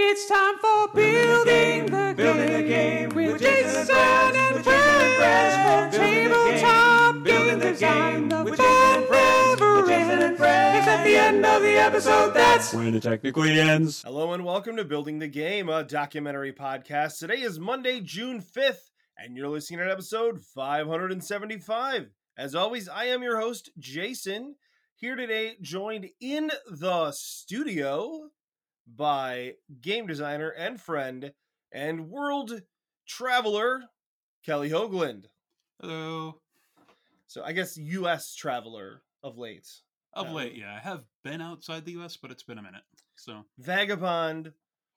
It's time for building the, Building the game game with with Jason Jason and Friends, with Jason and friends Friends, from building the game, tabletop building game the game The with Jason and never with Jason and ends. Friends. It's at the end of the episode. That's when it technically ends. Hello and welcome to Building the Game, a documentary podcast. Today is Monday, June 5th, and you're listening to episode 575. As always, I am your host, Jason, here today, joined in the studio by game designer and friend and world traveler, Kelly Hougland. Hello. So I guess U.S. traveler of late. Of Uh, late, yeah, I have been outside the U.S., but it's been a minute. So Vagabond,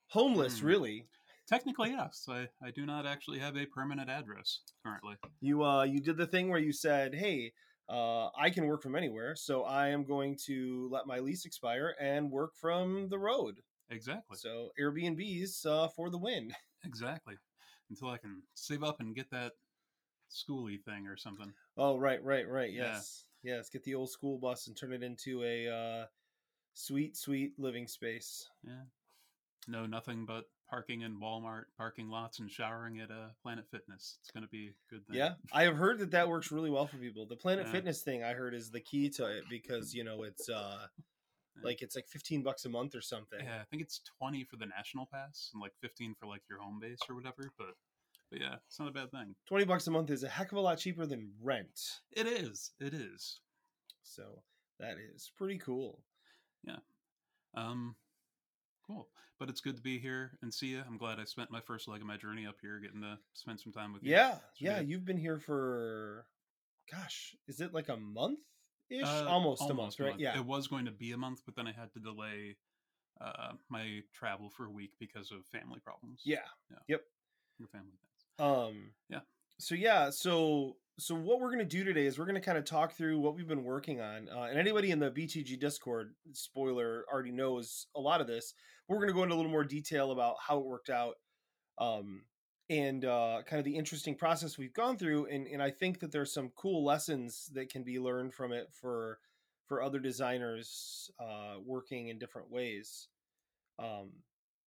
homeless, Hmm. really. technically, yes, I, I do not actually have a permanent address currently. You uh you did the thing where you said, "Hey, uh I can work from anywhere, so I am going to let my lease expire and work from the road." Exactly. So Airbnbs uh for the win. Exactly. Until I can save up and get that skoolie thing or something. Oh, right, right, right. Yeah. Yes. Yes, get the old school bus and turn it into a uh sweet sweet living space. Yeah. No, nothing but parking in Walmart, parking lots, and showering at uh, Planet Fitness. It's going to be a good thing. Yeah, I have heard that that works really well for people. The Planet Yeah. Fitness thing I heard is the key to it because, you know, it's uh. Like it's like 15 bucks a month or something. Yeah, I think it's 20 for the national pass and like 15 for like your home base or whatever. But, but yeah, it's not a bad thing. 20 bucks a month is a heck of a lot cheaper than rent. It is. It is. So that is pretty cool. Yeah. Um, cool. But it's good to be here and see you. I'm glad I spent my first leg of my journey up here, getting to spend some time with you. Yeah, yeah. good. You've been here for, gosh, is it like a month ish? Uh, almost, a month, right? month. Yeah. It was going to be a month, but then I had to delay uh, my travel for a week because of family problems. Yeah. Yep. Your family things. Um. Yeah. So yeah. So so what we're gonna do today is we're gonna kind of talk through what we've been working on, uh, and anybody in the BTG Discord, spoiler, already knows a lot of this. We're gonna go into a little more detail about how it worked out. Um. And uh, kind of the interesting process we've gone through, and, and I think that there's some cool lessons that can be learned from it for for other designers uh, working in different ways. Um,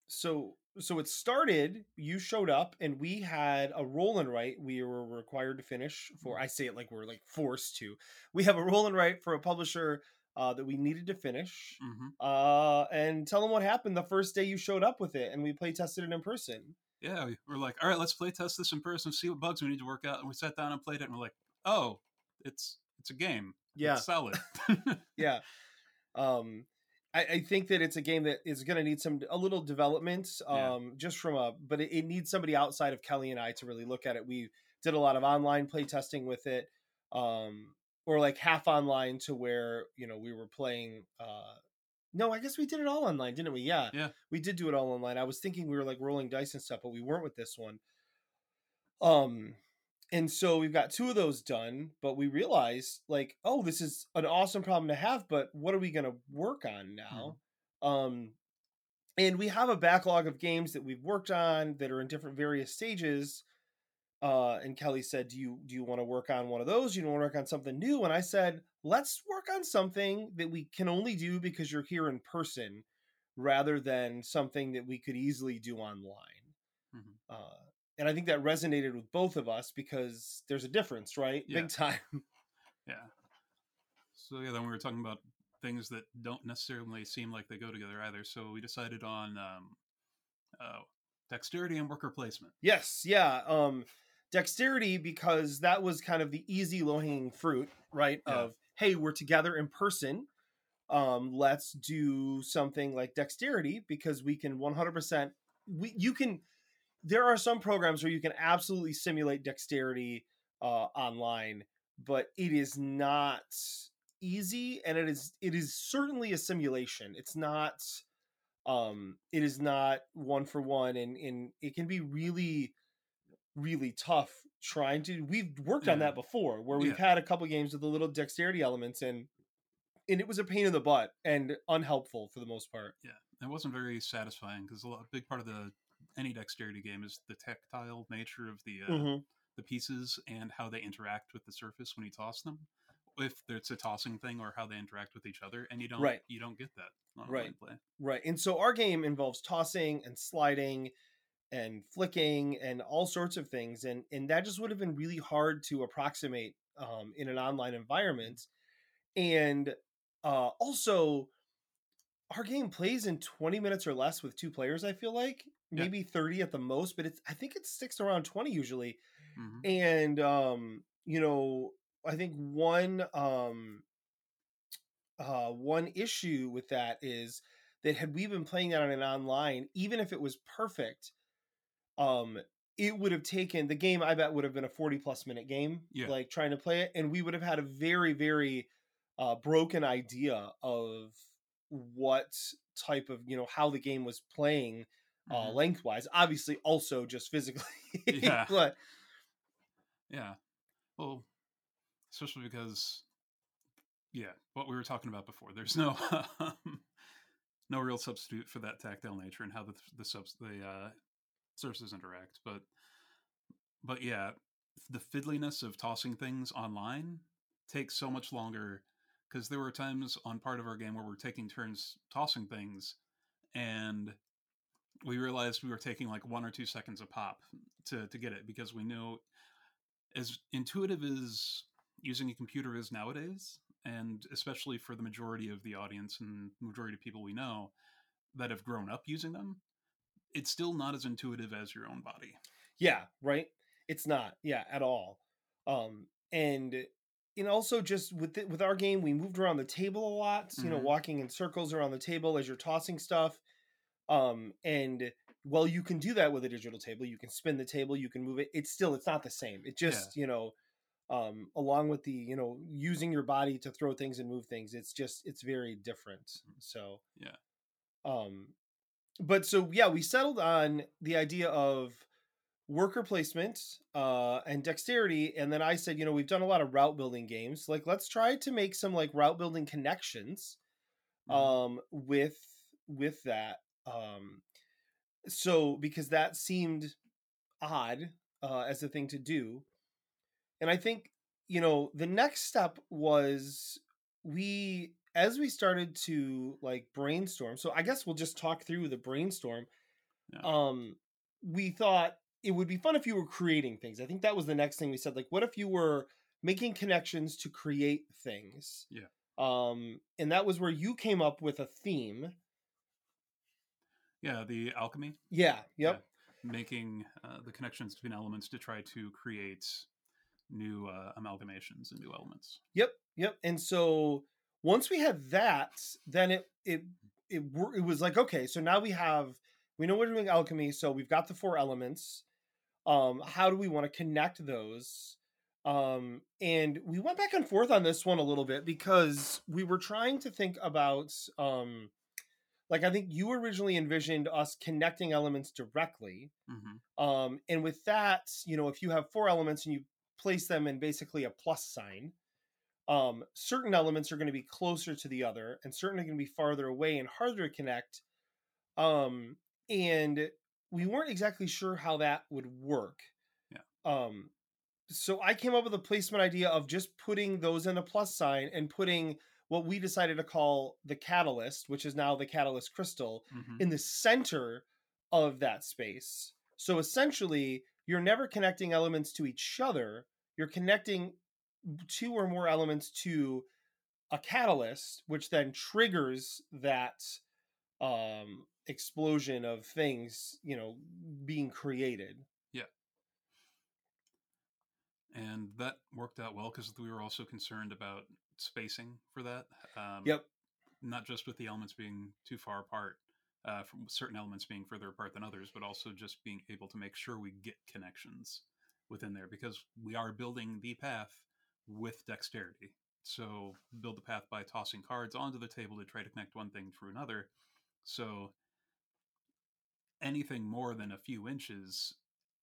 so so it started. You showed up, and we had a roll and write. We were required to finish for. I say it like we're like forced to. We have a roll and write for a publisher uh, that we needed to finish. hmm Uh, and tell them what happened the first day you showed up with it, and we play tested it in person. Yeah, we we're like, all right, let's play test this in person, see what bugs we need to work out. And we sat down and played it, and we're like, oh, it's it's a game. Yeah, It's solid. yeah. Um, I, I think that it's a game that is going to need some a little development. Yeah. Um, just from a, but it, it needs somebody outside of Kelly and I to really look at it. We did a lot of online play testing with it, um, or like half online to where you know we were playing. Uh, no, I guess we did it all online, didn't we? Yeah, Yeah. we did do it all online. I was thinking we were like rolling dice and stuff, but we weren't with this one. Um, and so we've got two of those done, but we realized like, oh, this is an awesome problem to have, but what are we going to work on now? Um, and we have a backlog of games that we've worked on that are in different various stages. Uh, and Kelly said, "Do you do you want to work on one of those? You want to work on something new?" And I said, "Let's work on something that we can only do because you're here in person, rather than something that we could easily do online." Mhm. Uh, and I think that resonated with both of us because there's a difference, right? Yeah. Big time. Yeah. So yeah, then we were talking about things that don't necessarily seem like they go together either. So we decided on um, uh, dexterity and worker placement. Yes, yeah. Um dexterity because that was kind of the easy low hanging fruit, right? Yeah. Of hey, we're together in person. Um let's do something like dexterity because we can 100% we you can there are some programs where you can absolutely simulate dexterity uh online, but it is not easy and it is it is certainly a simulation. It's not um it is not one for one and and it can be really really tough trying to we've worked on that before where we've Yeah. had a couple games with the little dexterity elements and and it was a pain in the butt and unhelpful for the most part Yeah, it wasn't very satisfying because a lot- a big part of the any dexterity game is the tactile nature of the uh, Mhm. the pieces and how they interact with the surface when you toss them. if it's a tossing thing or how they interact with each other, and you don't Right. you don't get that on Right. Right. And so our game involves tossing and sliding and flicking and all sorts of things. And and that just would have been really hard to approximate um, in an online environment. And uh, also our game plays in 20 minutes or less with two players, I feel like. Yeah. Maybe 30 at the most, but it's I think it sticks around 20 usually. hmm and um you know i think one um uh one issue with that is that had we been playing that on an online even if it was perfect um it would have taken the game i bet would have been a 40 plus minute game Yeah. like trying to play it and we would have had a very very uh broken idea of what type of you know how the game was playing uh Mhm. lengthwise obviously also just physically Yeah. but Yeah. Well, especially because, yeah, what we were talking about before. There's no no real substitute for that tactile nature and how the the subs the uh, surfaces interact. But but yeah, the fiddliness of tossing things online takes so much longer because there were times on part of our game where we're taking turns tossing things and we realized we were taking like one or two seconds a pop to to get it because we knew as intuitive as using a computer is nowadays, and especially for the majority of the audience and majority of people we know that have grown up using them, it's still not as intuitive as your own body. Yeah, right. It's not. Yeah, at all. Um, and and also just with it, with our game, we moved around the table a lot. You know, Mhm. walking in circles around the table as you're tossing stuff. Um, and well, you can do that with a digital table. You can spin the table. You can move it. It's still it's not the same. It just you know, um, along with the you know using your body to throw things and move things, it's just it's very different. So Yeah. um, but so yeah, we settled on the idea of worker placement uh and dexterity and then i said you know we've done a lot of route building games like let's try to make some like route building connections Mhm. um with with that um so because that seemed odd uh as a thing to do and i think you know the next step was we as we started to like brainstorm so i guess we'll just talk through the brainstorm Yeah. um we thought it would be fun if you were creating things i think that was the next thing we said like what if you were making connections to create things Yeah. um and that was where you came up with a theme Yeah, the alchemy, yeah yep making uh, the connections between elements to try to create new uh, amalgamations and new elements. Yep, yep. And so once we had that, then it it it it was like okay, so now we have we know we're doing alchemy, so we've got the four elements. Um, how do we want to connect those? Um, and we went back and forth on this one a little bit because we were trying to think about um like I think you originally envisioned us connecting elements directly. hmm Um, and with that, you know, if you have four elements and you place them in basically a plus sign, um, certain elements are going to be closer to the other, and certain are going to be farther away and harder to connect. Um, and we weren't exactly sure how that would work. Yeah. Um, so I came up with a placement idea of just putting those in a plus sign and putting what we decided to call the catalyst, which is now the catalyst crystal, hmm in the center of that space. So essentially, you're never connecting elements to each other. You're connecting two or more elements to a catalyst, which then triggers that um, explosion of things, you know, being created. Yeah. And that worked out well because we were also concerned about spacing for that. Um, Yep. Not just with the elements being too far apart, uh, from certain elements being further apart than others, but also just being able to make sure we get connections within there because we are building the path with dexterity. So build the path by tossing cards onto the table to try to connect one thing through another. So anything more than a few inches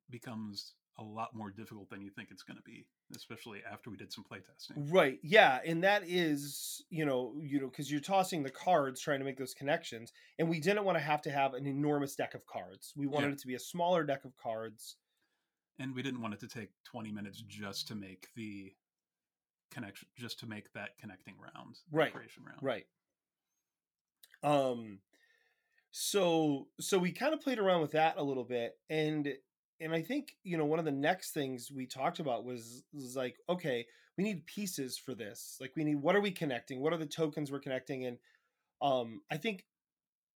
becomes a lot more difficult than you think it's going to be, especially after we did some playtesting. Right. Yeah, and that is, you know, you know, because you're tossing the cards trying to make those connections, and we didn't want to have to have an enormous deck of cards. We wanted Yeah. it to be a smaller deck of cards. And we didn't want it to take 20 minutes just to make the connection just to make that connecting round, Right, Creation round. Right. Um so so we kind of played around with that a little bit and and I think, you know, one of the next things we talked about was, was like, okay, we need pieces for this. Like we need what are we connecting? What are the tokens we're connecting and um I think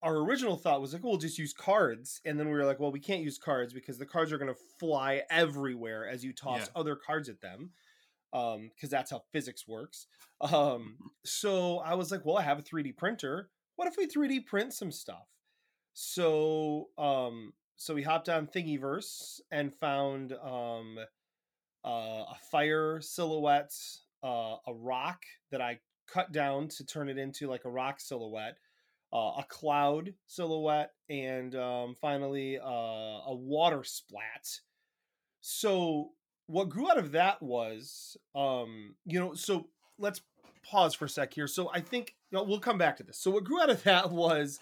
our original thought was like, we'll just use cards. And then we were like, well, we can't use cards because the cards are going to fly everywhere as you toss Yeah. other cards at them. Um, because that's how physics works. Um, so I was like, well, I have a 3D printer. What if we 3D print some stuff? So um, so we hopped on Thingiverse and found um uh, a fire silhouette, uh, a rock that I cut down to turn it into like a rock silhouette, uh, a cloud silhouette, and um, finally uh, a water splat. So what grew out of that was, um, you know, so let's pause for a sec here. So I think no, we'll come back to this. So what grew out of that was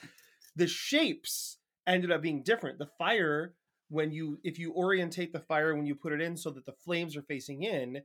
the shapes ended up being different. The fire, when you if you orientate the fire when you put it in so that the flames are facing in,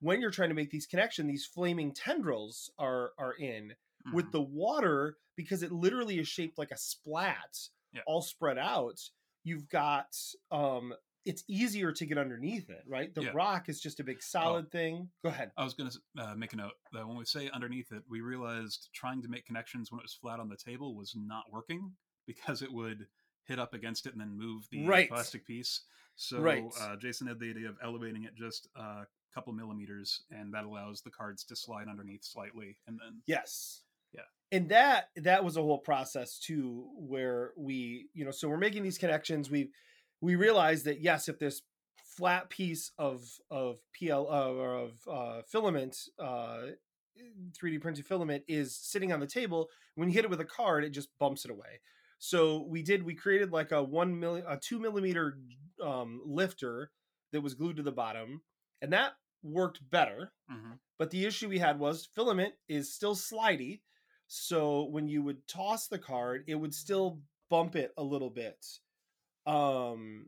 when you're trying to make these connections, these flaming tendrils are are in with Mhm. the water because it literally is shaped like a splat Yeah. all spread out you've got um it's easier to get underneath it right the Yeah. rock is just a big solid thing go ahead I was going to uh, make a note that when we say underneath it, we realized trying to make connections when it was flat on the table was not working because it would hit up against it and then move the Right. plastic piece. So Right. uh, Jason had the idea of elevating it just a couple millimeters, and that allows the cards to slide underneath slightly, and then yes Yeah. and that that was a whole process too where we you know so we're making these connections we we realized that yes if this flat piece of of pl uh, or of uh, filament uh 3d printed filament is sitting on the table when you hit it with a card it just bumps it away so we did we created like a one million a two millimeter um lifter that was glued to the bottom and that worked better Mhm. but the issue we had was filament is still slidey. So when you would toss the card, it would still bump it a little bit. Um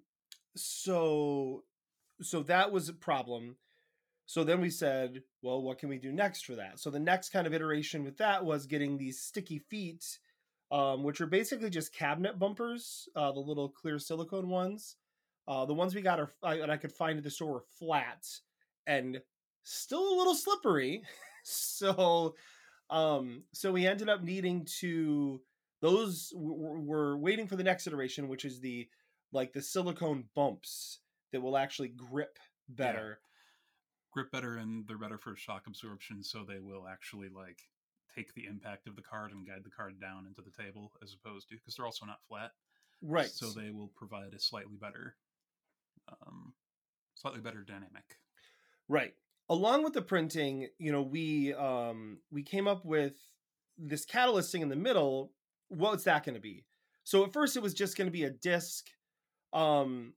so so that was a problem. So then we said, well, what can we do next for that? So the next kind of iteration with that was getting these sticky feet, um, which are basically just cabinet bumpers, uh, the little clear silicone ones. Uh, the ones we got are I, and I could find at the store were flat and still a little slippery. so um so we ended up needing to those we're waiting for the next iteration which is the like the silicone bumps that will actually grip better. grip better, and they're better for shock absorption, so they will actually like take the impact of the card and guide the card down into the table, as opposed to because they're also not flat. Right. So they will provide a slightly better, um, slightly better dynamic. Right. Along with the printing, you know, we um we came up with this catalyst thing in the middle. What's that going to be? So at first it was just going to be a disc um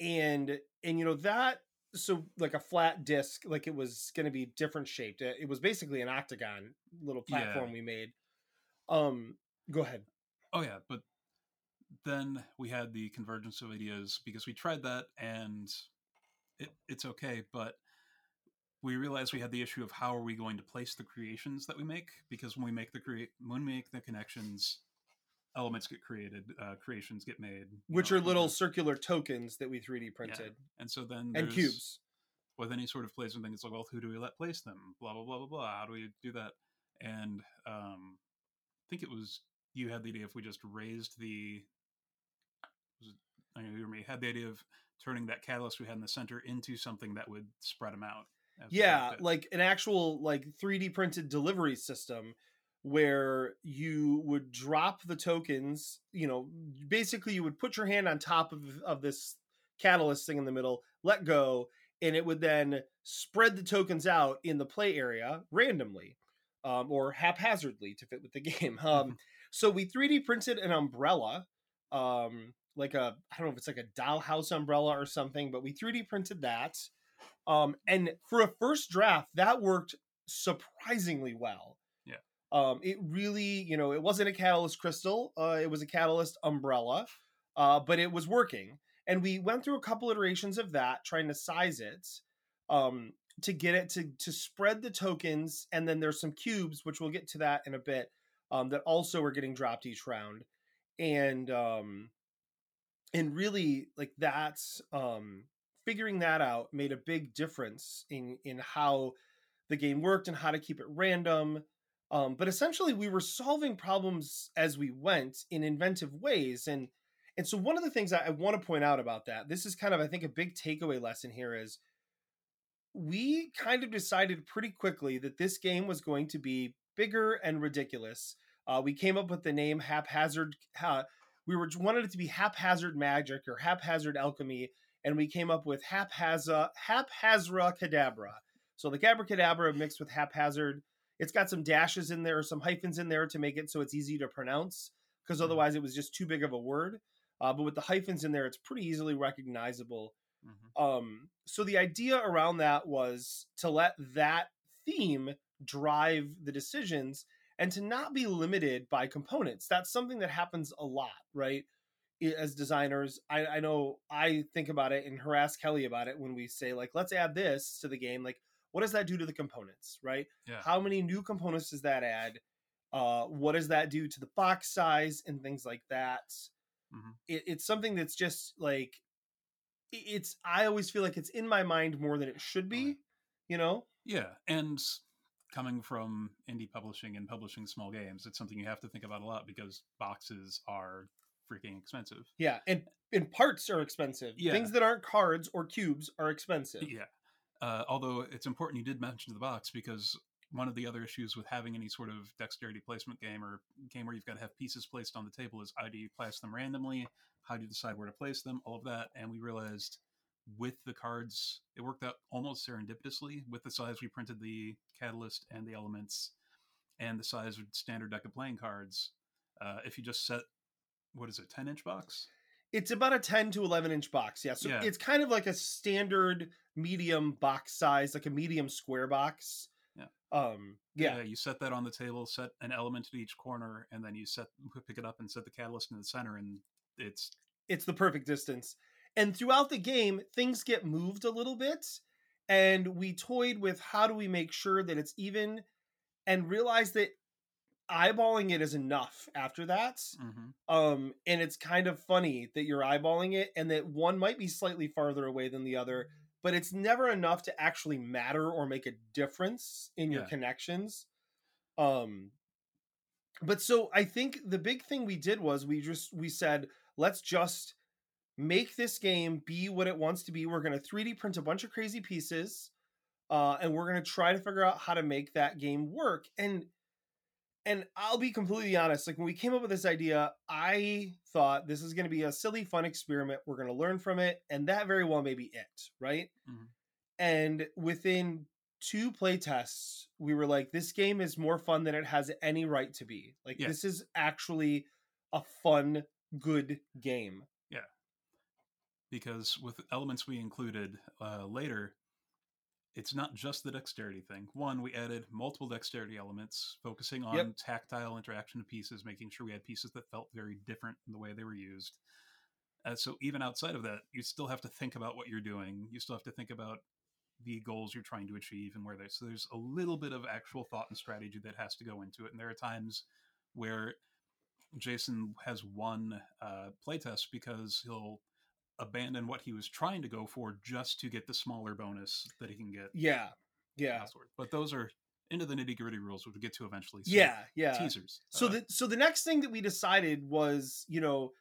and and you know that so like a flat disc like it was going to be different shaped. It it was basically an octagon little Yeah. platform we made. Um go ahead. Oh yeah, but then we had the convergence of ideas because we tried that and it, it's okay, but we realized we had the issue of how are we going to place the creations that we make because when we make the create when we make the connections, elements get created, uh, creations get made, Which know, are little circular tokens that we 3D printed and so then and cubes. with any sort of placement thing, it's like, well, who do we let place them? Blah blah blah blah blah. How do we do that? And um, I think it was you had the idea if we just raised the. Was it, I know you or me had the idea of turning that catalyst we had in the center into something that would spread them out. yeah like an actual like 3d printed delivery system where you would drop the tokens you know basically you would put your hand on top of, of this catalyst thing in the middle let go and it would then spread the tokens out in the play area randomly um, or haphazardly to fit with the game um, so we 3d printed an umbrella um, like a i don't know if it's like a dollhouse umbrella or something but we 3d printed that um, and for a first draft, that worked surprisingly well. Um, it really, you know, it wasn't a catalyst crystal. Uh, it was a catalyst umbrella, uh, but it was working. And we went through a couple iterations of that, trying to size it. Um, to get it to to spread the tokens, and then there's some cubes, which we'll get to that in a bit, um, that also are getting dropped each round, and um, and really like that's um figuring that out made a big difference in in how the game worked and how to keep it random. Um, but essentially, we were solving problems as we went in inventive ways, and and so one of the things I, I want to point out about that, this is kind of I think a big takeaway lesson here is we kind of decided pretty quickly that this game was going to be bigger and ridiculous. Uh, we came up with the name haphazard. Ha, we were wanted it to be haphazard magic or haphazard alchemy, and we came up with haphazard haphazra cadabra. So the abracadabra mixed with haphazard. It's got some dashes in there, some hyphens in there to make it so it's easy to pronounce, because otherwise it was just too big of a word. Uh, but with the hyphens in there, it's pretty easily recognizable. Mhm. Um, so the idea around that was to let that theme drive the decisions and to not be limited by components. That's something that happens a lot, right? As designers, I, I know I think about it and harass Kelly about it when we say, like, let's add this to the game. Like, what does that do to the components, right? Yeah. How many new components does that add? Uh, what does that do to the box size and things like that? Mhm. It, it's something that's just like it's. I always feel like it's in my mind more than it should be. Right. You know? Yeah, and coming from indie publishing and publishing small games, it's something you have to think about a lot because boxes are freaking expensive. Yeah, and and parts are expensive. Yeah. Things that aren't cards or cubes are expensive. Yeah. Uh, although it's important you did mention the box because one of the other issues with having any sort of dexterity placement game or game where you've got to have pieces placed on the table is how do you place them randomly? How do you decide where to place them? All of that. And we realized with the cards, it worked out almost serendipitously with the size we printed the catalyst and the elements and the size of standard deck of playing cards. Uh, if you just set, what is it, 10 inch box? It's about a 10 to 11 inch box. Yeah. So Yeah. it's kind of like a standard medium box size, like a medium square box. Yeah. Um, yeah. you set that on the table, set an element at each corner, and then you set pick it up and set the catalyst in the center, and it's It's the perfect distance. And throughout the game, things get moved a little bit. And we toyed with how do we make sure that it's even and realized that eyeballing it is enough after that. mhm. um and it's kind of funny that you're eyeballing it and that one might be slightly farther away than the other but it's never enough to actually matter or make a difference in your Yeah. connections um but so i think the big thing we did was we just we said let's just make this game be what it wants to be we're going to 3d print a bunch of crazy pieces uh and we're going to try to figure out how to make that game work and and I'll be completely honest, like when we came up with this idea, I thought this is going to be a silly, fun experiment. We're going to learn from it, and that very well may be it, right? Mhm. And within two play tests, we were like, this game is more fun than it has any right to be. Like, this is actually a fun, good game. Yeah. Because with elements we included uh, later, it's not just the dexterity thing. One, we added multiple dexterity elements, focusing on Yep. tactile interaction of pieces, making sure we had pieces that felt very different in the way they were used. Uh, so even outside of that, you still have to think about what you're doing. You still have to think about the goals you're trying to achieve and where they. So there's a little bit of actual thought and strategy that has to go into it. And there are times where Jason has one uh, playtest because he'll abandon what he was trying to go for just to get the smaller bonus that he can get Yeah. Yeah. elsewhere. But those are into the nitty gritty rules, which we'll get to eventually. So Yeah. Yeah. teasers. So Uh, the so the next thing that we decided was, you know,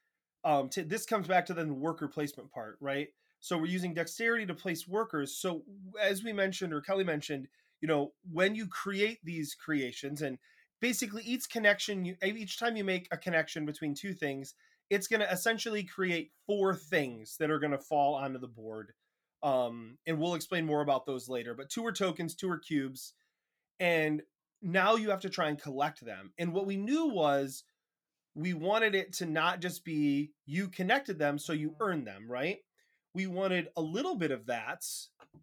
um, to, this comes back to the worker placement part, right? So we're using dexterity to place workers. So as we mentioned, or Kelly mentioned, you know, when you create these creations, and basically each connection, you each time you make a connection between two things, it's going to essentially create four things that are going to fall onto the board. Um, and we'll explain more about those later. But two are tokens, two are cubes, and now you have to try and collect them. And what we knew was we wanted it to not just be you connected them so you earn them, right? We wanted a little bit of that.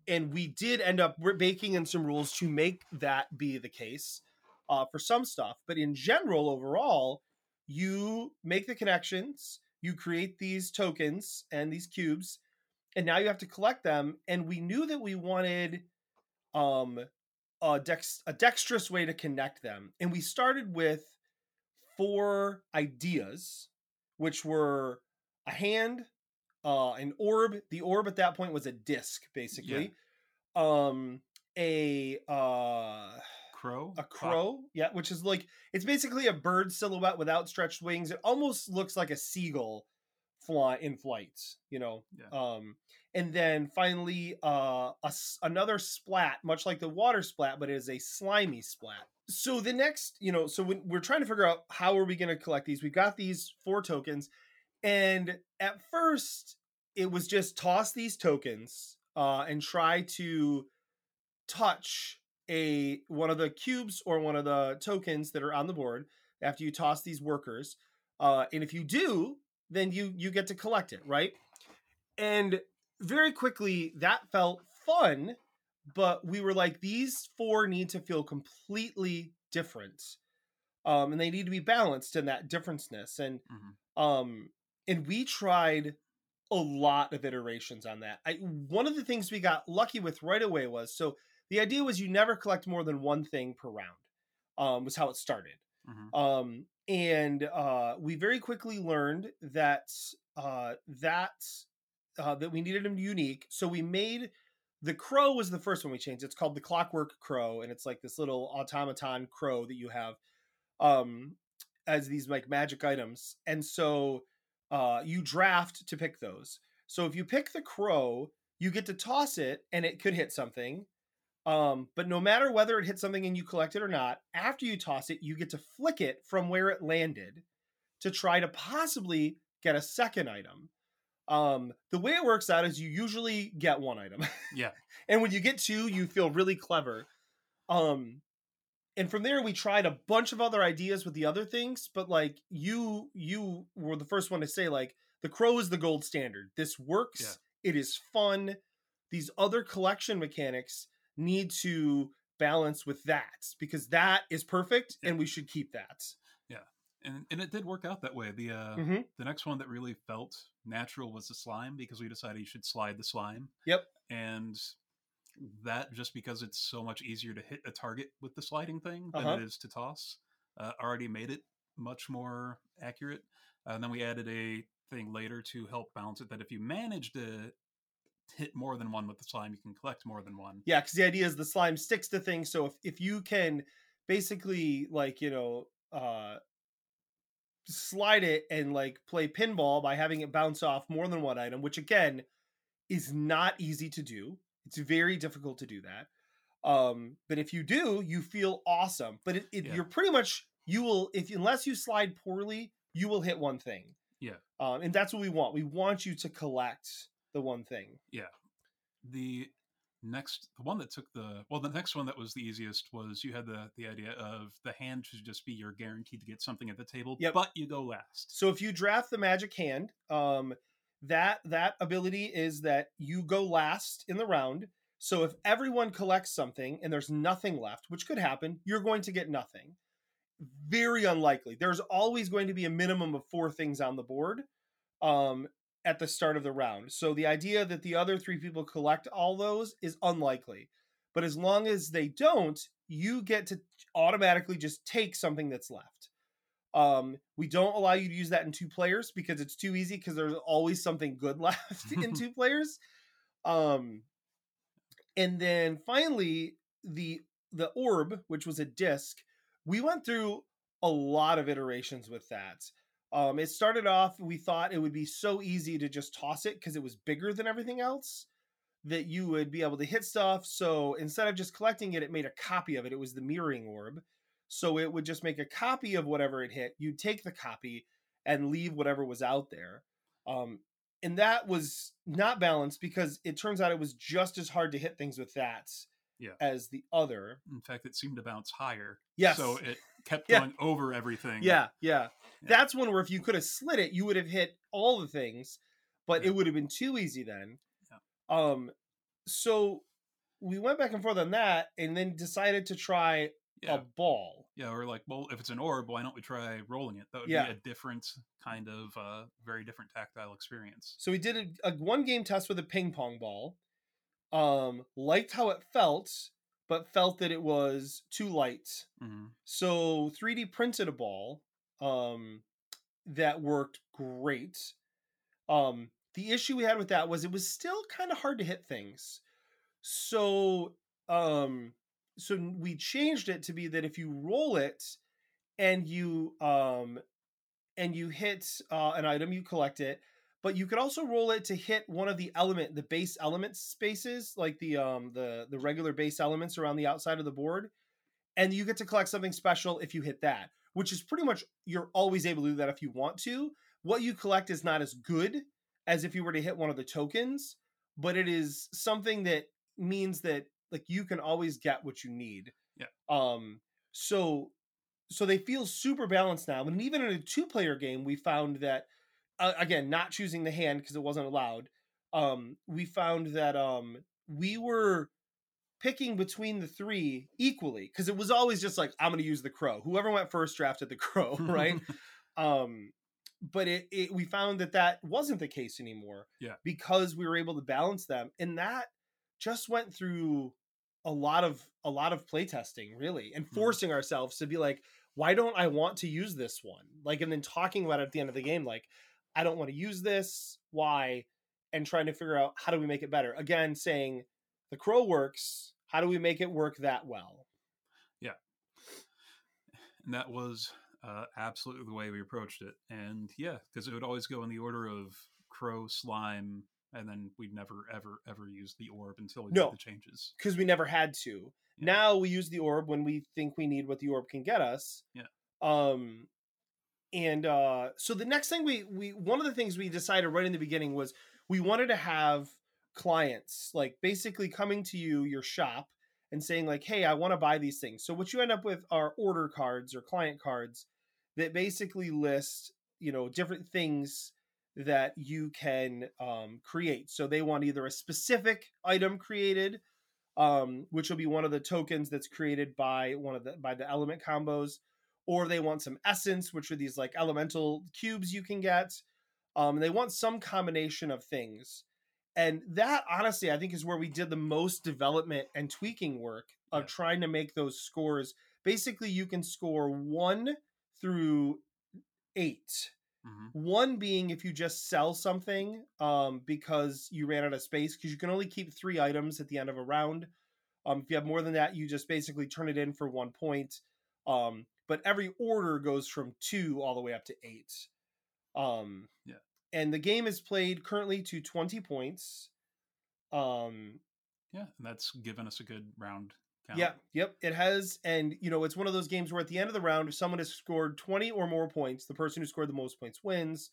And we did end up we're baking in some rules to make that be the case uh, for some stuff. But in general, overall, you make the connections, you create these tokens and these cubes, and now you have to collect them. And we knew that we wanted um a dex a dexterous way to connect them. And we started with four ideas, which were a hand, uh, an orb. The orb at that point was a disc, basically. Um, a uh, Crow. a crow, yeah, which is like it's basically a bird silhouette with outstretched wings. It almost looks like a seagull fly in flight, you know. Yeah. Um, and then finally, uh, a another splat, much like the water splat, but it is a slimy splat. So the next, you know, so when we're trying to figure out how are we going to collect these, we've got these four tokens, and at first it was just toss these tokens uh, and try to touch a one of the cubes or one of the tokens that are on the board after you toss these workers. Uh, and if you do, then you you get to collect it, right? And very quickly that felt fun, but we were like, these four need to feel completely different. Um, and they need to be balanced in that differenceness. And Mhm. um, and we tried a lot of iterations on that. I one of the things we got lucky with right away was so the idea was you never collect more than one thing per round. Um, was how it started. Mhm. Um, and uh, we very quickly learned that uh, that uh, that we needed them unique. So we made the crow was the first one we changed. It's called the Clockwork Crow, and it's like this little automaton crow that you have um, as these like magic items. And so uh, you draft to pick those. So if you pick the crow, you get to toss it, and it could hit something. Um, but no matter whether it hits something and you collect it or not, after you toss it, you get to flick it from where it landed to try to possibly get a second item. Um, the way it works out is you usually get one item. Yeah. and when you get two, you feel really clever. Um, and from there we tried a bunch of other ideas with the other things, but like you you were the first one to say like the crow is the gold standard. This works. It is fun. These other collection mechanics need to balance with that because that is perfect Yeah. and we should keep that. Yeah. And and it did work out that way. The uh, Mhm. the next one that really felt natural was the slime because we decided you should slide the slime. Yep. And that just because it's so much easier to hit a target with the sliding thing than Uh-huh. it is to toss, uh, already made it much more accurate. Uh, and then we added a thing later to help balance it that if you manage to hit more than one with the slime, you can collect more than one. Yeah, because the idea is the slime sticks to things. So if, if you can basically like, you know, uh slide it and like play pinball by having it bounce off more than one item, which again is not easy to do. It's very difficult to do that. Um, but if you do, you feel awesome. But it, it, Yeah. you're pretty much you will if unless you slide poorly, you will hit one thing. Yeah. Um, and that's what we want. We want you to collect the one thing. Yeah. The next the one that took the well the next one that was the easiest was you had the the idea of the hand should just be you're guaranteed to get something at the table Yep. but you go last So if you draft the magic hand, um, that that ability is that you go last in the round. So if everyone collects something and there's nothing left, which could happen, you're going to get nothing. Very unlikely. There's always going to be a minimum of four things on the board um, at the start of the round. So the idea that the other three people collect all those is unlikely. But as long as they don't, you get to automatically just take something that's left. Um, we don't allow you to use that in two players because it's too easy because there's always something good left in two players. Um, and then finally the the orb, which was a disc, we went through a lot of iterations with that. Um, it started off, we thought it would be so easy to just toss it because it was bigger than everything else that you would be able to hit stuff. So instead of just collecting it, it made a copy of it. It was the mirroring orb. So it would just make a copy of whatever it hit. You'd take the copy and leave whatever was out there. Um, and that was not balanced because it turns out it was just as hard to hit things with that Yeah. as the other. in fact it seemed to bounce higher Yes. so it kept Yeah. going over everything Yeah, yeah. Yeah. That's one where if you could have slid it, you would have hit all the things, but Yeah. it would have been too easy then. Yeah. Um so we went back and forth on that and then decided to try a ball. yeah or like well if it's an orb why don't we try rolling it that would be a different kind of uh very different tactile experience So we did a, a one game test with a ping pong ball. Um liked how it felt, but felt that it was too light. hmm So 3D printed a ball um, that worked great. Um, the issue we had with that was it was still kind of hard to hit things. So um, so we changed it to be that if you roll it and you um, and you hit uh, an item, you collect it. But you could also roll it to hit one of the element, the base element spaces, like the um the the regular base elements around the outside of the board, and you get to collect something special if you hit that. Which is pretty much you're always able to do that if you want to. What you collect is not as good as if you were to hit one of the tokens, but it is something that means that like you can always get what you need. Yeah. Um. So so they feel super balanced now. And even in a two player game, we found that uh, again, not choosing the hand because it wasn't allowed. Um, we found that um we were picking between the three equally because it was always just like I'm going to use the crow. Whoever went first drafted the crow, right? um but it, it we found that that wasn't the case anymore Yeah. because we were able to balance them and that just went through a lot of a lot of playtesting really and Mhm. forcing ourselves to be like why don't i want to use this one like and then talking about it at the end of the game like i don't want to use this why and trying to figure out how do we make it better again saying the crow works how do we make it work that well Yeah. and that was uh, absolutely the way we approached it. And yeah, because it would always go in the order of crow, slime, and then we'd never, ever, ever use the orb until we No. made the changes. because we never had to Yeah. now we use the orb when we think we need what the orb can get us Yeah. um and uh so the next thing we we one of the things we decided right in the beginning was we wanted to have clients like basically coming to you your shop and saying like hey i want to buy these things. So what you end up with are order cards or client cards that basically list you know different things that you can um, create. So they want either a specific item created um, which will be one of the tokens that's created by one of the by the element combos, or they want some essence, which are these like elemental cubes you can get. Um, they want some combination of things, and that honestly, I think, is where we did the most development and tweaking work of Yeah. trying to make those scores. Basically, you can score one through eight. hmm One being if you just sell something um, because you ran out of space, because you can only keep three items at the end of a round. Um, if you have more than that, you just basically turn it in for one point. Um, but every order goes from two all the way up to eight. Um, Yeah. And the game is played currently to 20 points. Um, Yeah, and that's given us a good round count. yeah, yep, it has. And, you know, it's one of those games where at the end of the round, if someone has scored 20 or more points, the person who scored the most points wins.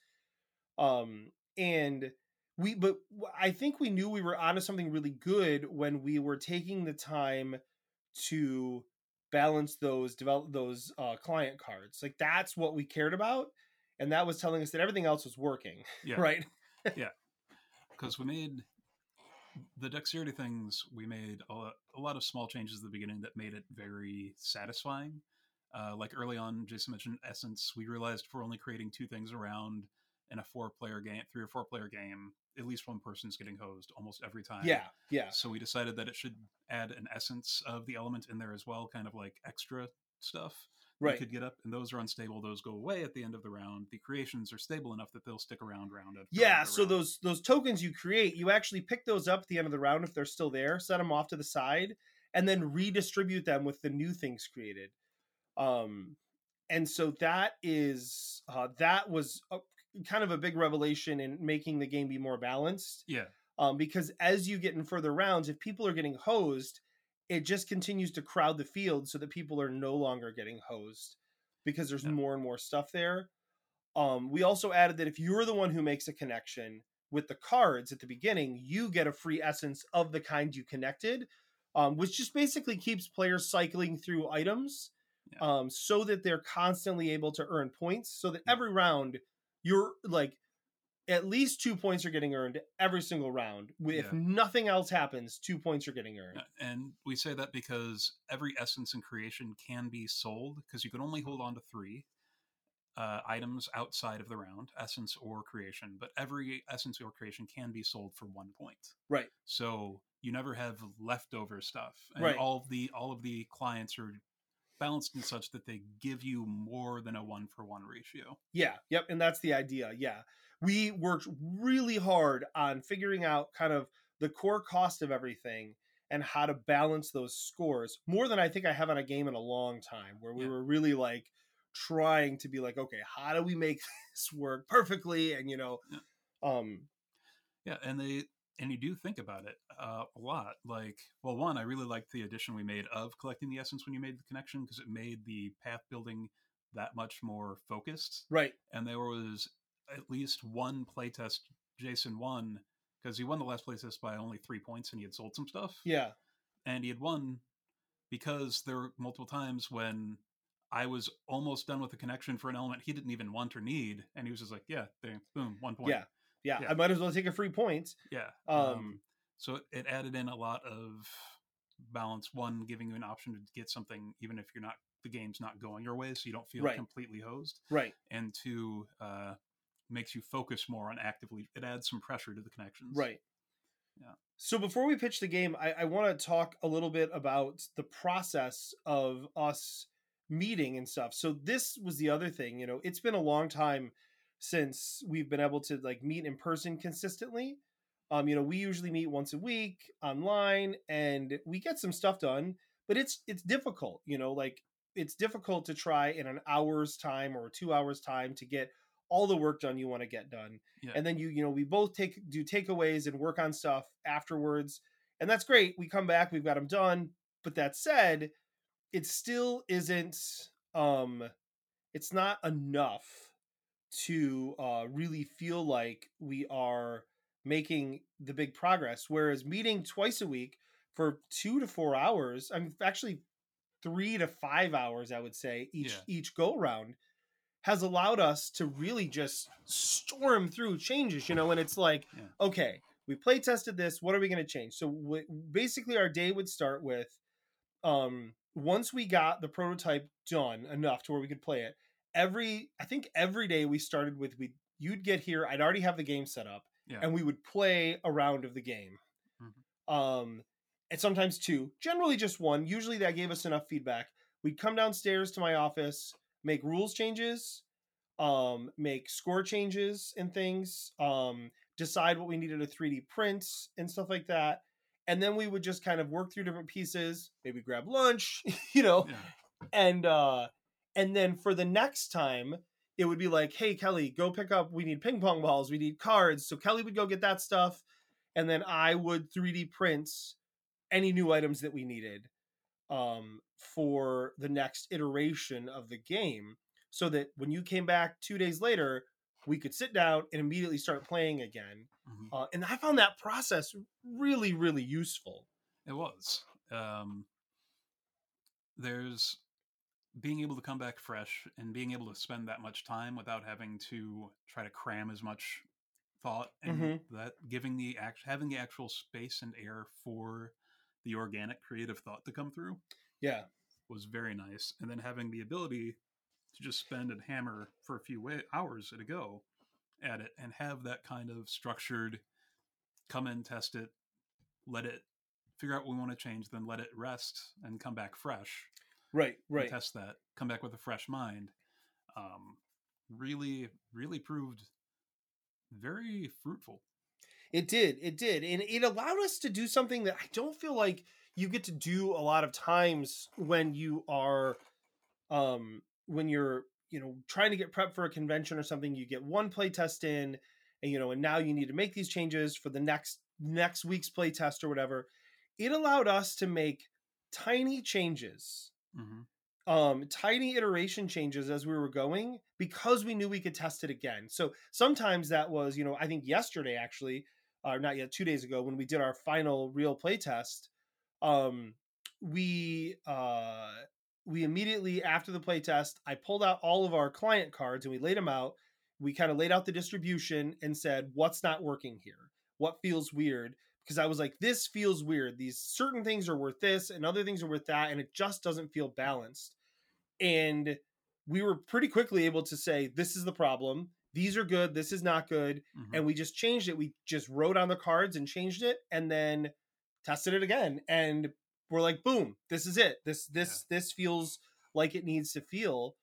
Um, and we, but I think we knew we were onto something really good when we were taking the time to balance those, develop those uh, client cards. Like that's what we cared about. And that was telling us that everything else was working, Yeah. right? Yeah. Because we made the dexterity things we made a lot, a lot of small changes at the beginning that made it very satisfying uh, like early on jason mentioned essence we realized if we're only creating two things around in a four player game three or four player game at least one person's getting hosed almost every time Yeah, yeah. so we decided that it should add an essence of the element in there as well kind of like extra stuff you Right. could get up and those are unstable those go away at the end of the round the creations are stable enough that they'll stick around round after Yeah, round so around. those those tokens you create, you actually pick those up at the end of the round if they're still there, set them off to the side, and then redistribute them with the new things created. Um, and so that is uh, that was a, kind of a big revelation in making the game be more balanced. yeah Um, because as you get in further rounds, if people are getting hosed, it just continues to crowd the field so that people are no longer getting hosed because there's Yeah. more and more stuff there. Um, we also added that if you're the one who makes a connection with the cards at the beginning, you get a free essence of the kind you connected, um, which just basically keeps players cycling through items Yeah. um, so that they're constantly able to earn points. So that every round, you're like, at least two points are getting earned every single round. If Yeah. nothing else happens, two points are getting earned. And we say that because every essence in creation can be sold because you can only hold on to three uh, items outside of the round, essence or creation. But every essence or creation can be sold for one point. Right. So you never have leftover stuff. And Right. all of the all of the clients are balanced in such that they give you more than a one for one ratio. Yeah, yep, and that's the idea. Yeah. We worked really hard on figuring out kind of the core cost of everything and how to balance those scores more than I think I have on a game in a long time where we Yeah. were really like trying to be like, okay, how do we make this work perfectly and you know um Yeah, and they and you do think about it uh, a lot. Like, well, one, I really liked the addition we made of collecting the essence when you made the connection because it made the path building that much more focused. right, And there was at least one playtest Jason won because he won the last playtest by only three points and he had sold some stuff. yeah, And he had won because there were multiple times when I was almost done with the connection for an element he didn't even want or need, and he was just like, "Yeah, boom, one point." yeah, yeah, Yeah. I might as well take a free point. yeah. Um, so it- added in a lot of balance. One, giving you an option to get something even if you're not the game's not going your way, so you don't feel Right. completely hosed. Right, And two, uh, makes you focus more on actively. It adds some pressure to the connections. right. Yeah. So before we pitch the game, I, I want to talk a little bit about the process of us meeting and stuff. So this was the other thing, you know, it's been a long time since we've been able to like meet in person consistently. Um, you know, we usually meet once a week online and we get some stuff done, but it's it's difficult, you know, like it's difficult to try in an hour's time or two hours time to get all the work done you want to get done Yeah. and then you you know we both take do takeaways and work on stuff afterwards and that's great we come back we've got them done but that said it still isn't um it's not enough to uh really feel like we are making the big progress whereas meeting twice a week for 2 to 4 hours i'm actually 3 to 5 hours i would say each Yeah. each go round has allowed us to really just storm through changes, you know, and it's like, Yeah. okay, we play tested this. What are we going to change? So w- basically, our day would start with, um, once we got the prototype done enough to where we could play it. Every, I think every day we started with we you'd get here. I'd already have the game set up, Yeah. and we would play a round of the game. Mhm. Um, and sometimes two, generally just one. Usually that gave us enough feedback. We'd come downstairs to my office, make rules changes, um, make score changes and things, um, decide what we needed to 3D print and stuff like that. And then we would just kind of work through different pieces, maybe grab lunch, you know, Yeah. and uh and then for the next time it would be like hey kelly go pick up we need ping pong balls we need cards so kelly would go get that stuff and then i would 3d print any new items that we needed um for the next iteration of the game so that when you came back two days later we could sit down and immediately start playing again Mhm. uh, and i found that process really really useful It was. Um, there's being able to come back fresh and being able to spend that much time without having to try to cram as much thought and Mhm. that giving the act having the actual space and air for the organic creative thought to come through yeah was very nice and then having the ability to just spend and hammer for a few wa- hours at a go at it and have that kind of structured come in test it let it figure out what we want to change then let it rest and come back fresh right right test that come back with a fresh mind um, really really proved very fruitful It did. It did. And it allowed us to do something that I don't feel like you get to do a lot of times when you are um when you're, you know, trying to get prep for a convention or something, you get one play test in and you know, and now you need to make these changes for the next next week's play test or whatever. It allowed us to make tiny changes hmm um tiny iteration changes as we were going because we knew we could test it again. So sometimes that was you know i think yesterday actually or not yet two days ago when we did our final real play test um we uh we immediately after the play test i pulled out all of our client cards and we laid them out. We kind of laid out the distribution and said what's not working here? What feels weird because i was like this feels weird. These certain things are worth this and other things are worth that and it just doesn't feel balanced. And we were pretty quickly able to say this is the problem. These are good. This is not good. Mhm. and we just changed it. We just wrote on the cards and changed it and then tested it again, and we're like, boom, this is it. This this this feels like it needs to feel.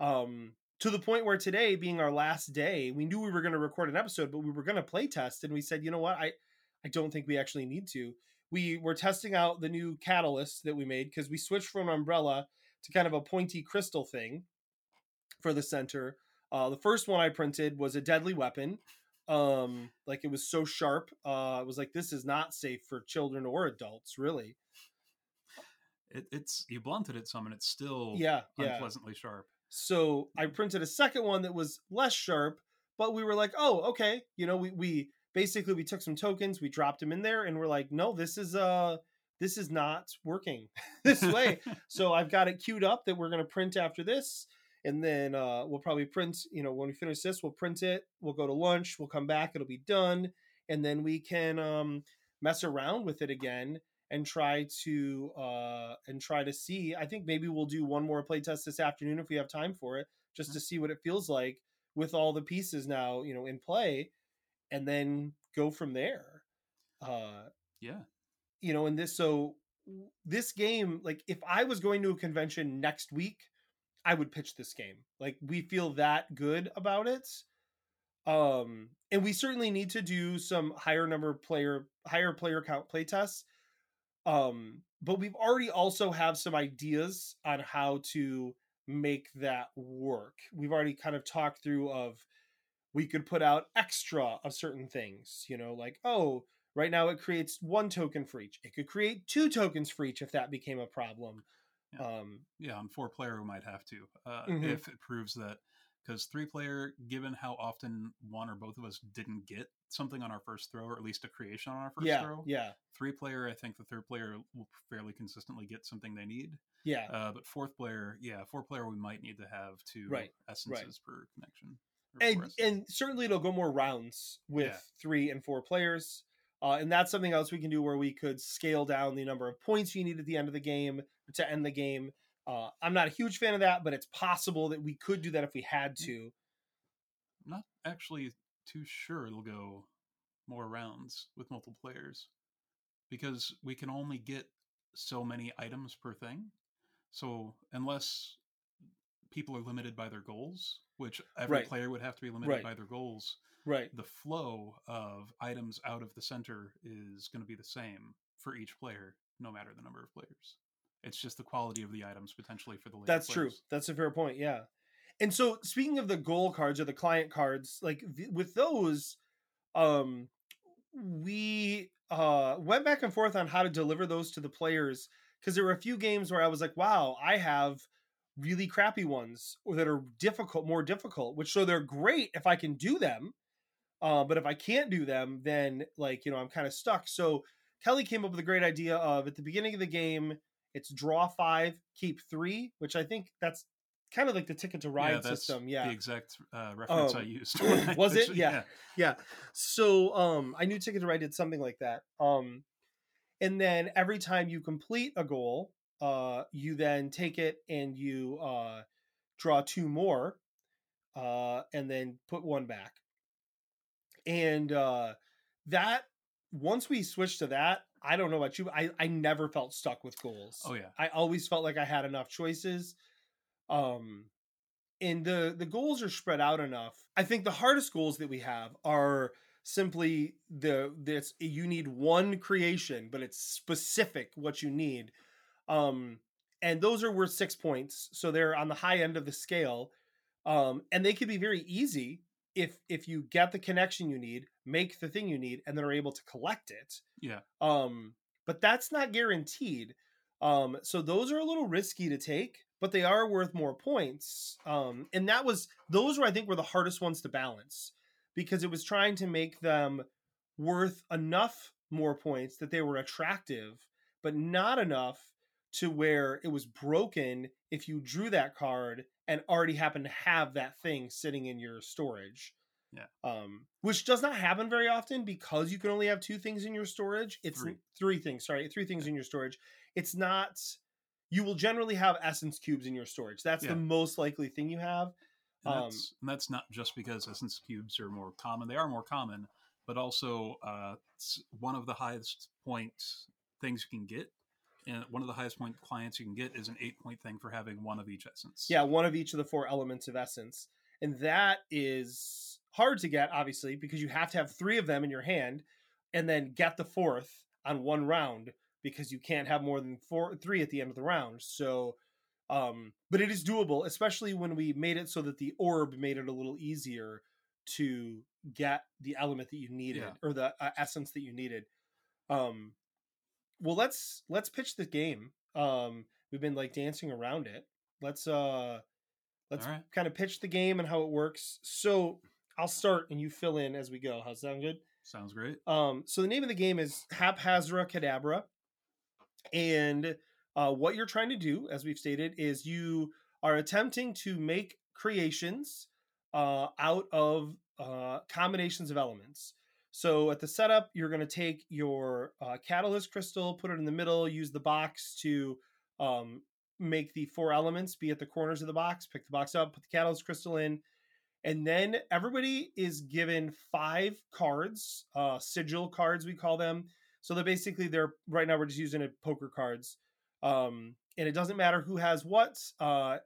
Um, to the point where today being our last day, we knew we were going to record an episode, but we were going to play test, and we said, you know what, I I don't think we actually need to. We were testing out the new catalyst that we made because we switched from an umbrella to kind of a pointy crystal thing for the center. Uh, the first one I printed was a deadly weapon. Um, like it was so sharp. Uh, I was like, this is not safe for children or adults, really. It, it's you blunted it some, and it's still Yeah, yeah. unpleasantly sharp. So I printed a second one that was less sharp, but we were like, oh, okay. You know, we we basically we took some tokens, we dropped them in there, and we're like, no, this is uh this is not working this way. so I've got it queued up that we're gonna print after this. And then uh, we'll probably print, you know, when we finish this, we'll print it. We'll go to lunch. We'll come back. It'll be done. And then we can um, mess around with it again and try to uh, and try to see. I think maybe we'll do one more play test this afternoon if we have time for it, just to see what it feels like with all the pieces now, you know, in play, and then go from there. Uh, yeah, you know, and this so this game, like if I was going to a convention next week, I would pitch this game. Like we feel that good about it. Um, and we certainly need to do some higher number of player, higher player count play tests. Um, but we've already also have some ideas on how to make that work. We've already kind of talked through of we could put out extra of certain things, you know, like, oh, right now it creates one token for each. It could create two tokens for each if that became a problem. Yeah. Um, yeah. On four player, we might have to uh, Mhm. if it proves that because three player, given how often one or both of us didn't get something on our first throw, or at least a creation on our first yeah, throw, yeah, three player, I think the third player will fairly consistently get something they need. yeah. Uh, but fourth player, yeah, fourth player, we might need to have two Right, essences per connection. And and certainly it'll go more rounds with Yeah. three and four players uh, and that's something else we can do where we could scale down the number of points you need at the end of the game to end the game uh, i'm not a huge fan of that but it's possible that we could do that if we had Mm. to I'm not actually too sure it'll go more rounds with multiple players because we can only get so many items per thing. So unless people are limited by their goals, which every Right. player would have to be limited Right. by their goals, right the flow of items out of the center is going to be the same for each player, no matter the number of players. It's just the quality of the items potentially for the later that's true that's a fair point yeah and so speaking of the goal cards or the client cards like th- with those um we uh went back and forth on how to deliver those to the players because there were a few games where i was like wow i have really crappy ones or that are difficult more difficult which so they're great if i can do them uh, but if i can't do them then like you know i'm kind of stuck so kelly came up with a great idea of at the beginning of the game it's draw five keep three which i think that's kind of like the ticket to ride yeah, that's system yeah the exact uh, reference I Um, used. I was it? pitched Yeah. yeah so um i knew ticket to ride did something like that um and then every time you complete a goal uh you then take it and you uh draw two more uh and then put one back and uh that once we switched to that i don't know about you i i never felt stuck with goals Oh yeah. I always felt like I had enough choices. Um and the the goals are spread out enough. I think the hardest goals that we have are simply the this you need one creation, but it's specific what you need. Um and those are worth 6 points, so they're on the high end of the scale. Um and they can be very easy if if you get the connection you need, make the thing you need and then are able to collect it. Yeah. Um but that's not guaranteed. Um, so those are a little risky to take, but they are worth more points. Um, and that was those were I think were the hardest ones to balance because it was trying to make them worth enough more points that they were attractive, but not enough to where it was broken if you drew that card and already happened to have that thing sitting in your storage. Yeah. Um, which does not happen very often because you can only have two things in your storage. It's Three. three things, sorry, three things in your storage. It's not you will generally have essence cubes in your storage. That's Yeah. the most likely thing you have. And Um, that's, and that's not just because essence cubes are more common. They are more common, but also uh, it's one of the highest point things you can get. And one of the highest point clients you can get is an eight point thing for having one of each essence. Yeah, one of each of the four elements of essence. And that is hard to get, obviously, because you have to have three of them in your hand and then get the fourth on one round because you can't have more than four three at the end of the round. So um but it is doable, especially when we made it so that the orb made it a little easier to get the element that you needed Yeah. or the uh, essence that you needed. Um well let's let's pitch the game. Um we've been like dancing around it. Let's uh let's right. kind of pitch the game and how it works. So I'll start and you fill in as we go. How's that sound good? Sounds great. Um, so the name of the game is haphazard Cadabra, and uh, what you're trying to do, as we've stated, is you are attempting to make creations uh, out of uh, combinations of elements. So at the setup, you're going to take your uh, catalyst crystal, put it in the middle, use the box to um, make the four elements be at the corners of the box. Pick the box up, put the catalyst crystal in, and then everybody is given five cards, uh, sigil cards we call them. So they're basically they're right now we're just using it poker cards, um, and it doesn't matter who has what. Uh,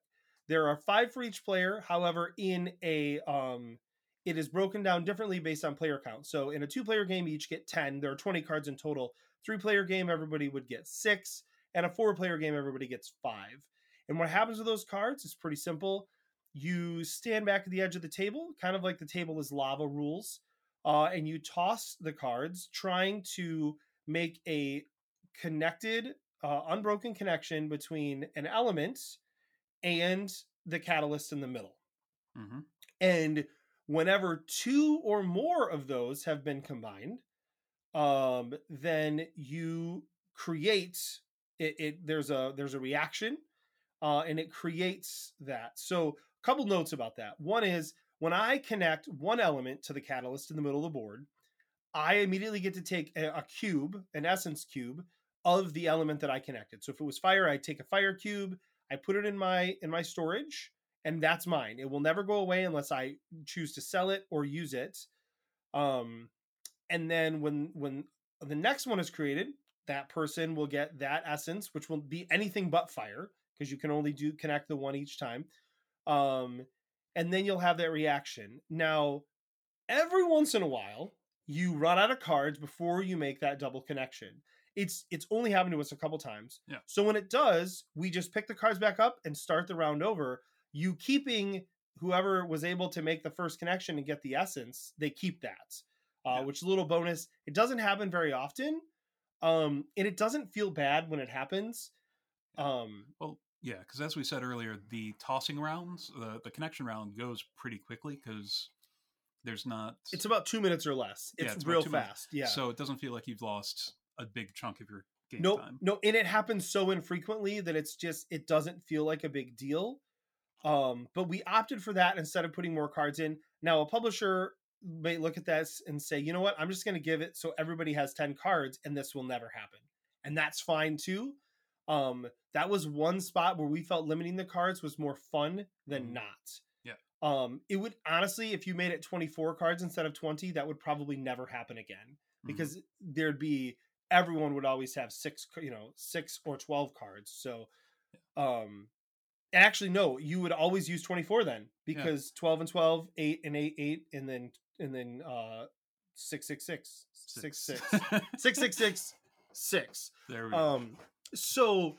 there are five for each player. However, in a um, it is broken down differently based on player count. So in a two-player game, you each get ten. There are twenty cards in total. Three-player game, everybody would get six, and a four-player game, everybody gets five. And what happens with those cards is pretty simple you stand back at the edge of the table, kind of like the table is lava rules, uh, and you toss the cards, trying to make a connected, uh, unbroken connection between an element and the catalyst in the middle. hmm And whenever two or more of those have been combined, um, then you create it, it. There's a there's a reaction, uh, and it creates that. So a couple notes about that. One is when I connect one element to the catalyst in the middle of the board, I immediately get to take a, a cube, an essence cube of the element that I connected. So if it was fire, I take a fire cube, I put it in my in my storage, and that's mine. It will never go away unless I choose to sell it or use it. Um, and then when when the next one is created, that person will get that essence, which will be anything but fire because you can only do connect the one each time. Um, and then you'll have that reaction. Now, every once in a while, you run out of cards before you make that double connection. It's it's only happened to us a couple times. Yeah. So when it does, we just pick the cards back up and start the round over. You keeping whoever was able to make the first connection and get the essence, they keep that. Uh, Yeah. Which is a little bonus. It doesn't happen very often, um, and it doesn't feel bad when it happens. Um, Well, yeah, because as we said earlier, the tossing rounds, the the connection round goes pretty quickly because there's not. it's about two minutes or less. Yeah, It's, it's real fast. Yeah. So it doesn't feel like you've lost a big chunk of your game no, time. no, and it happens so infrequently that it's just it doesn't feel like a big deal. Um, but we opted for that instead of putting more cards in. Now, a publisher may look at this and say, you know what, I'm just going to give it so everybody has 10 cards and this will never happen. And that's fine too. Um, that was one spot where we felt limiting the cards was more fun than Mhm. not. Yeah. Um, it would honestly, if you made it 24 cards instead of 20, that would probably never happen again Mhm. because there'd be everyone would always have six you know six or 12 cards so um actually no you would always use 24 then because 12 and 12 8 and 8 8 and then and then uh 666 6 6 666 6 there we go. um so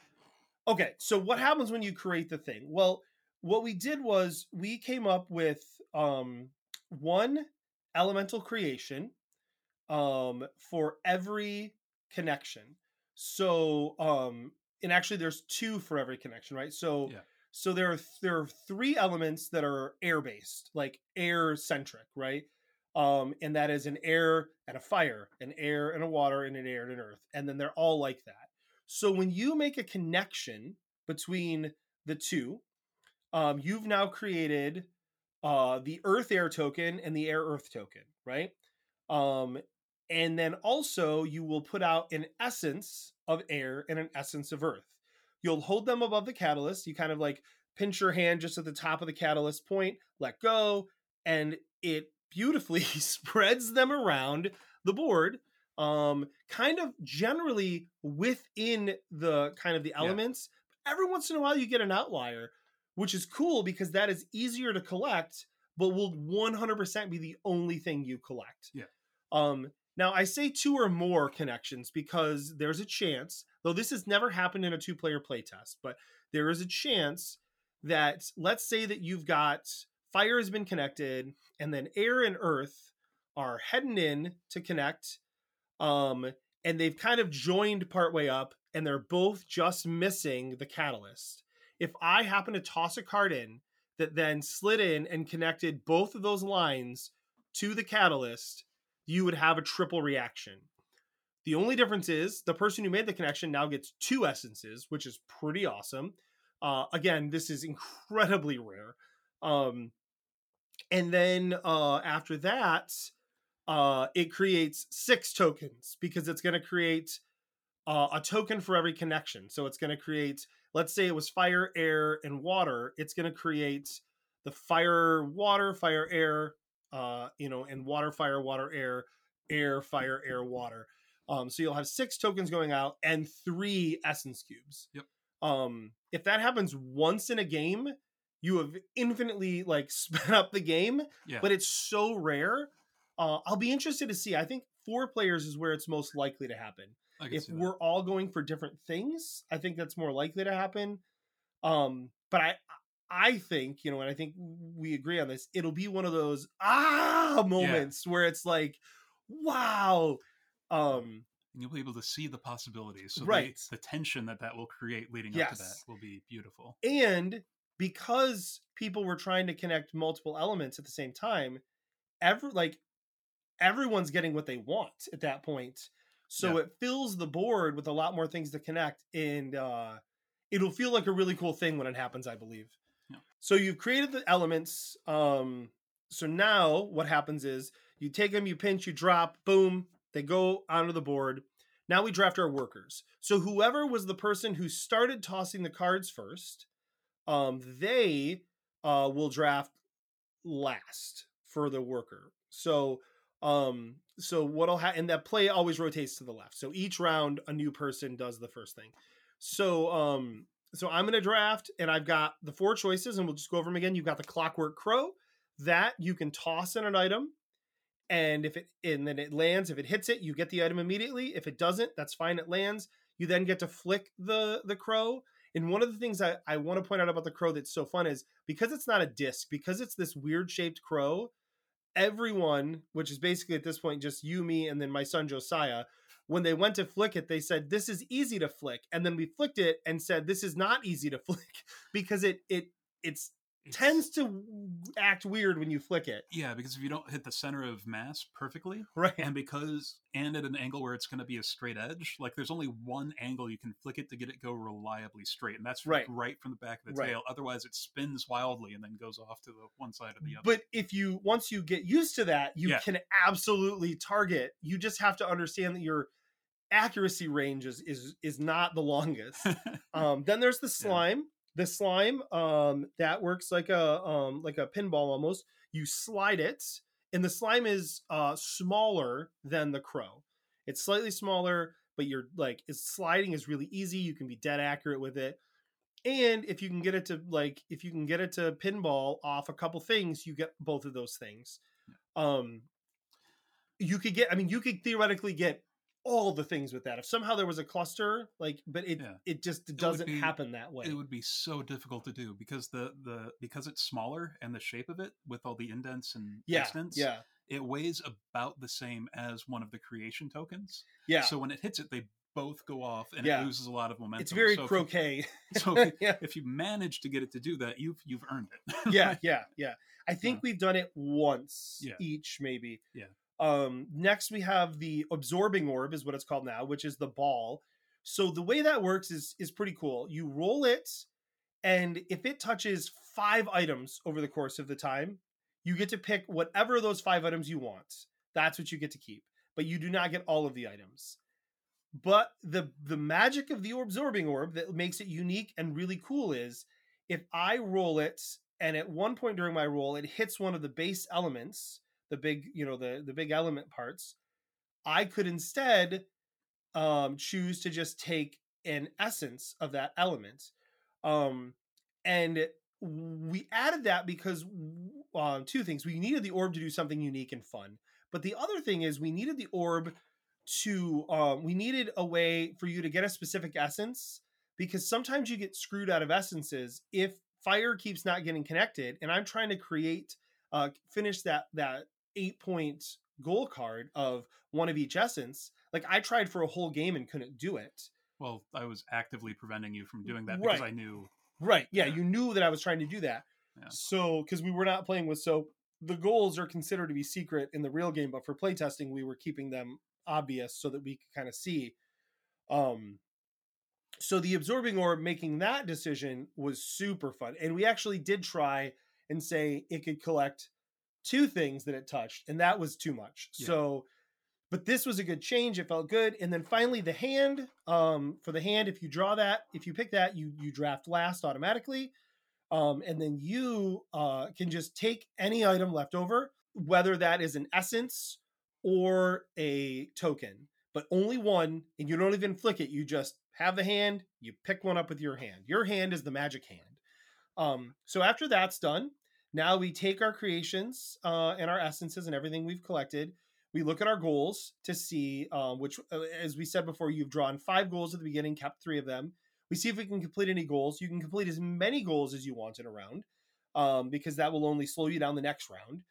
okay so what happens when you create the thing? Well what we did was we came up with um one elemental creation um for every connection. So um and actually there's two for every connection right? So Yeah. So there are there are three elements that are air based like air centric right? Um and that is an air and a fire an air and a water and an air and an earth and then they're all like that. So when you make a connection between the two um you've now created uh the earth air token and the air earth token right? Um and then also you will put out an essence of air and an essence of earth you'll hold them above the catalyst you kind of like pinch your hand just at the top of the catalyst point let go and it beautifully spreads them around the board um, kind of generally within the kind of the elements. Every once in a while, you get an outlier, which is cool because that is easier to collect, but will 100% be the only thing you collect. Yeah. Um, now, I say two or more connections because there's a chance, though this has never happened in a two player playtest, but there is a chance that let's say that you've got fire has been connected and then air and earth are heading in to connect um and they've kind of joined partway up and they're both just missing the catalyst. If i happen to toss a card in that then slid in and connected both of those lines to the catalyst you would have a triple reaction the only difference is the person who made the connection now gets two essences which is pretty awesome uh, again, this is incredibly rare. Um, and then uh, after that, uh, it creates six tokens because it's going to create uh, a token for every connection. So it's going to create, let's say it was fire, air, and water. It's going to create the fire, water, fire, air, uh, you know, and water, fire, water, air, air, fire, air, water. Um, so you'll have six tokens going out and three essence cubes. Yep. Um, if that happens once in a game, you have infinitely like sped up the game, Yeah. but it's so rare. Uh, I'll be interested to see. I think four players is where it's most likely to happen. If we're all going for different things, I think that's more likely to happen. Um, but I, I think you know, and I think we agree on this. It'll be one of those ah moments where it's like, wow. Um, And you'll be able to see the possibilities. So the- Right. the, tension that that will create leading up to that will be beautiful. and because people were trying to connect multiple elements at the same time every like everyone's getting what they want at that point so Yeah. it fills the board with a lot more things to connect and uh it'll feel like a really cool thing when it happens i believe So you've created the elements um so now what happens is you take them you pinch you drop boom they go onto the board. Now we draft our workers. So whoever was the person who started tossing the cards first um they uh will draft last for the worker. So um so what'll happen and that play always rotates to the left. So each round a new person does the first thing. So um so i'm gonna draft and i've got the four choices and we'll just go over them again. You've got the clockwork crow. That you can toss in an item and if it and then it lands. If it hits it you get the item immediately. If it doesn't that's fine it lands. You then get to flick the the crow. And one of the things I, I want to point out about the crow that's so fun is because it's not a disc, because it's this weird shaped crow, everyone, which is basically at this point just you, me, and then my son Josiah, when they went to flick it, they said, This is easy to flick. And then we flicked it and said, This is not easy to flick because it it it's It's- tends to act weird when you flick it. Yeah, because if you don't hit the center of mass perfectly, Right. and because and at an angle where it's going to be a straight edge, like there's only one angle you can flick it to get it go reliably straight, and that's Right. right from the back of the Right. tail. Otherwise, it spins wildly and then goes off to the one side or the other. But if you once you get used to that, you Yeah. can absolutely target. You just have to understand that your accuracy range is is is not the longest. um, then there's the slime. The slime um, that works like a um, like a pinball almost. You slide it, and the slime is uh, smaller than the crow. It's slightly smaller, but you're like it's sliding is really easy. You can be dead accurate with it. And if you can get it to like if you can get it to pinball off a couple things, you get both of those things. Um you could get I mean you could theoretically get all the things with that. If somehow there was a cluster, like but it Yeah. it just doesn't be- happen that way. it would be so difficult to do because the the because it's smaller and the shape of it with all the indents and yeah. extents, Yeah. it weighs about the same as one of the creation tokens. Yeah. So when it hits it, they both go off and Yeah. it loses a lot of momentum. it's very so if you- croquet. so if, yeah. if you manage to get it to do that, you've you've earned it. yeah, yeah, yeah. I think we've done it once Yeah. each, maybe. Yeah. Um, next we have the absorbing orb, is what it's called now, which is the ball. So the way that works is is pretty cool. You roll it, and if it touches five items over the course of the time, you get to pick whatever those five items you want. That's what you get to keep, but you do not get all of the items. But the the magic of the absorbing orb that makes it unique and really cool is if I roll it and at one point during my roll it hits one of the base elements, the big, you know, the the big element parts, I could instead um, choose to just take an essence of that element. Um, and we added that because um, two things. We needed the orb to do something unique and fun. But the other thing is we needed the orb to um, we needed a way for you to get a specific essence because sometimes you get screwed out of essences if fire keeps not getting connected and i'm trying to create uh finish that that eight point goal card of one of each essence like i tried for a whole game and couldn't do it Well, I was actively preventing you from doing that because Right. I knew. right yeah you knew that i was trying to do that Yeah. so because we were not playing with so the goals are considered to be secret in the real game but for playtesting we were keeping them obvious so that we could kind of see um so the absorbing orb making that decision was super fun and we actually did try and say it could collect two things that it touched and that was too much. Yeah. so but this was a good change it felt good and then finally the hand um for the hand if you draw that if you pick that you you draft last automatically um and then you uh can just take any item left over whether that is an essence or a token but only one and you don't even flick it you just have the hand you pick one up with your hand. Your hand is the magic hand. Um so after that's done now we take our creations uh and our essences and everything we've collected. We look at our goals to see um, which uh, as we said before you've drawn five goals at the beginning kept three of them. We see if we can complete any goals. You can complete as many goals as you want in a round um, because that will only slow you down the next round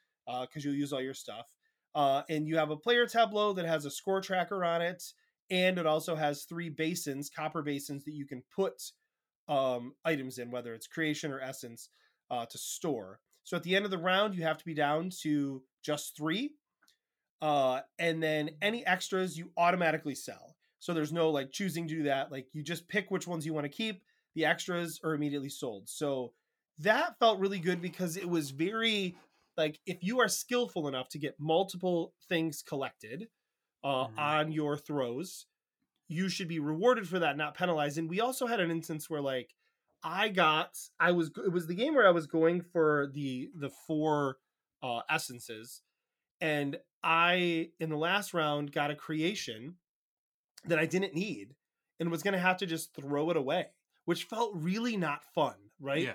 because you'll use all your stuff. Uh, and you have a player tableau that has a score tracker on it and it also has three basins copper basins that you can put um, items in whether it's creation or essence uh, to store so at the end of the round you have to be down to just three uh, and then any extras you automatically sell. So there's no like choosing to do that like you just pick which ones you want to keep the extras are immediately sold. So that felt really good because it was very like if you are skillful enough to get multiple things collected uh, Mhm. on your throws you should be rewarded for that not penalized. And we also had an instance where like i got i was it was the game where i was going for the the four uh essences and i in the last round got a creation that i didn't need and was going to have to just throw it away which felt really not fun right? Yeah.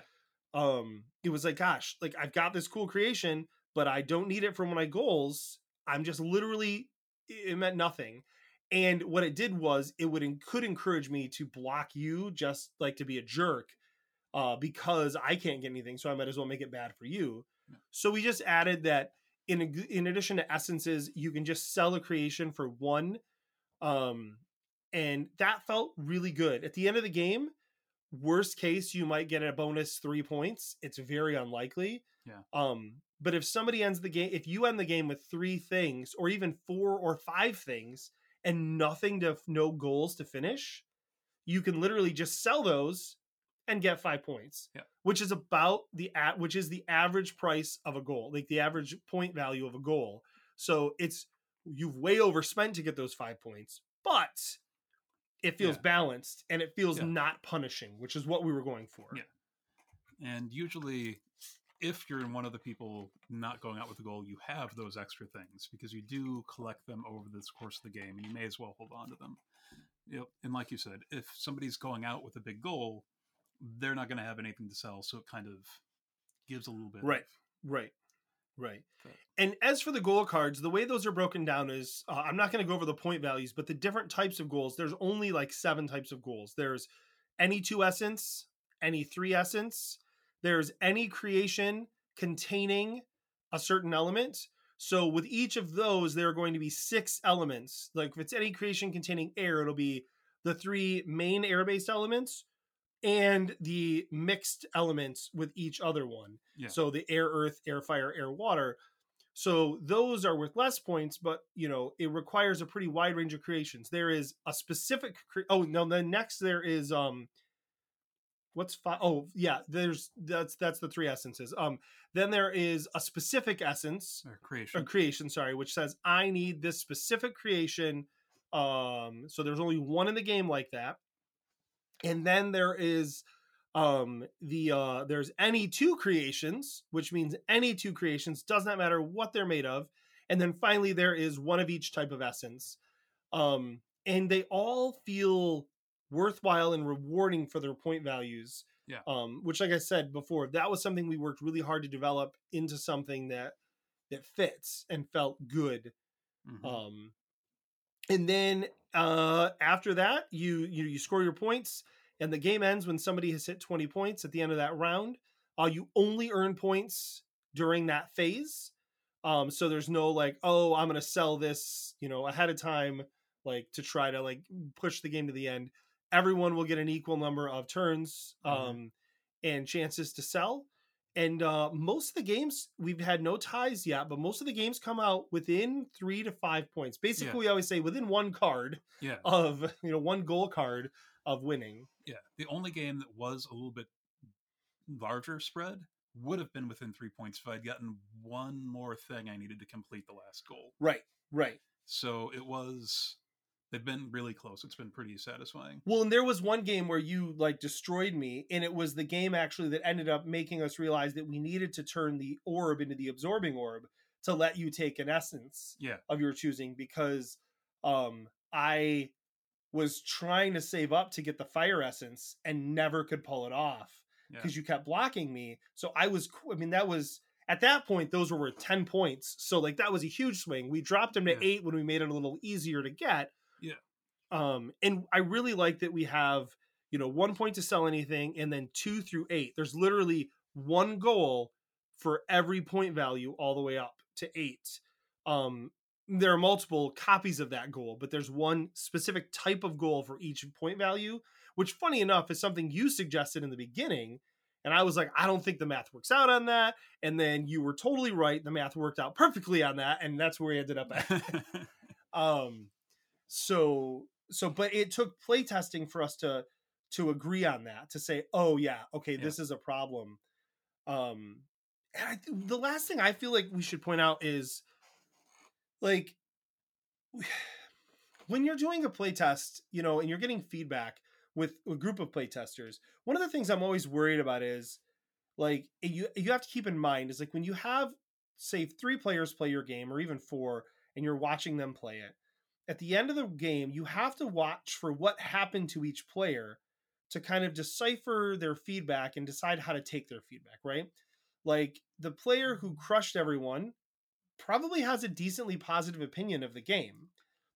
um it was like gosh like i've got this cool creation but i don't need it for my goals. I'm just literally it meant nothing and what it did was it would could encourage me to block you just like to be a jerk uh because i can't get anything so i might as well make it bad for you Yeah. so we just added that in in addition to essences you can just sell a creation for one um and that felt really good at the end of the game worst case you might get a bonus three points it's very unlikely Yeah. um but if somebody ends the game if you end the game with three things or even four or five things and nothing to no goals to finish you can literally just sell those and get five points Yeah. which is about the at which is the average price of a goal like the average point value of a goal so it's you've way overspent to get those five points but it feels Yeah. balanced and it feels Yeah. not punishing which is what we were going for Yeah. And usually, if you're one of the people not going out with a goal, you have those extra things because you do collect them over this course of the game, and you may as well hold on to them. Yep. And like you said, if somebody's going out with a big goal, they're not going to have anything to sell, so it kind of gives a little bit. Right. of- Right. Right. But- And as for the goal cards, the way those are broken down is uh, I'm not going to go over the point values, but the different types of goals, there's only like seven types of goals. There's any two essence, any three essence, there's any creation containing a certain element. So with each of those, there are going to be six elements. Like if it's any creation containing air, it'll be the three main air based elements and the mixed elements with each other one. Yeah. So the air, earth, air, fire, air, water. So those are worth less points, but you know it requires a pretty wide range of creations. There is a specific. Cre- oh no, the next there is um. What's five? Oh yeah, there's that's that's the three essences. Um, then there is a specific essence Or or creation. creation sorry which says i need this specific creation um so there's only one in the game like that and then there is um the uh there's any two creations which means any two creations does not matter what they're made of and then finally there is one of each type of essence um and they all feel worthwhile and rewarding for their point values Yeah. um which like i said before that was something we worked really hard to develop into something that that fits and felt good Mhm. um and then uh after that you you you score your points and the game ends when somebody has hit 20 points at the end of that round uh you only earn points during that phase um so there's no like oh i'm gonna sell this you know ahead of time like to try to like push the game to the end everyone will get an equal number of turns um Mhm. and chances to sell and uh most of the games we've had no ties yet but most of the games come out within three to five points basically Yeah. we always say within one card yeah, of you know one goal card of winning yeah. The only game that was a little bit larger spread would have been within three points if I'd gotten one more thing I needed to complete the last goal. right right So it was. They've been really close. It's been pretty satisfying. Well, and there was one game where you like destroyed me, and it was the game actually that ended up making us realize that we needed to turn the orb into the absorbing orb to let you take an essence Yeah. of your choosing because um I was trying to save up to get the fire essence and never could pull it off Yeah. because you kept blocking me. So I was I mean that was at that point those were worth 10 points. So like that was a huge swing. We dropped them to Yeah. 8 when we made it a little easier to get. Um and I really like that we have, you know, 1 point to sell anything and then 2 through 8. There's literally one goal for every point value all the way up to 8. Um there are multiple copies of that goal, but there's one specific type of goal for each point value, which funny enough is something you suggested in the beginning. And I was like, I don't think the math works out on that. And then you were totally right. The math worked out perfectly on that. And that's where we ended up at. um so so but it took playtesting for us to to agree on that to say oh yeah okay Yeah. this is a problem um and I, th- the last thing i feel like we should point out is like when you're doing a playtest you know and you're getting feedback with a group of playtesters one of the things i'm always worried about is like you you have to keep in mind is like when you have say three players play your game or even four and you're watching them play it at the end of the game you have to watch for what happened to each player to kind of decipher their feedback and decide how to take their feedback right? Like the player who crushed everyone probably has a decently positive opinion of the game.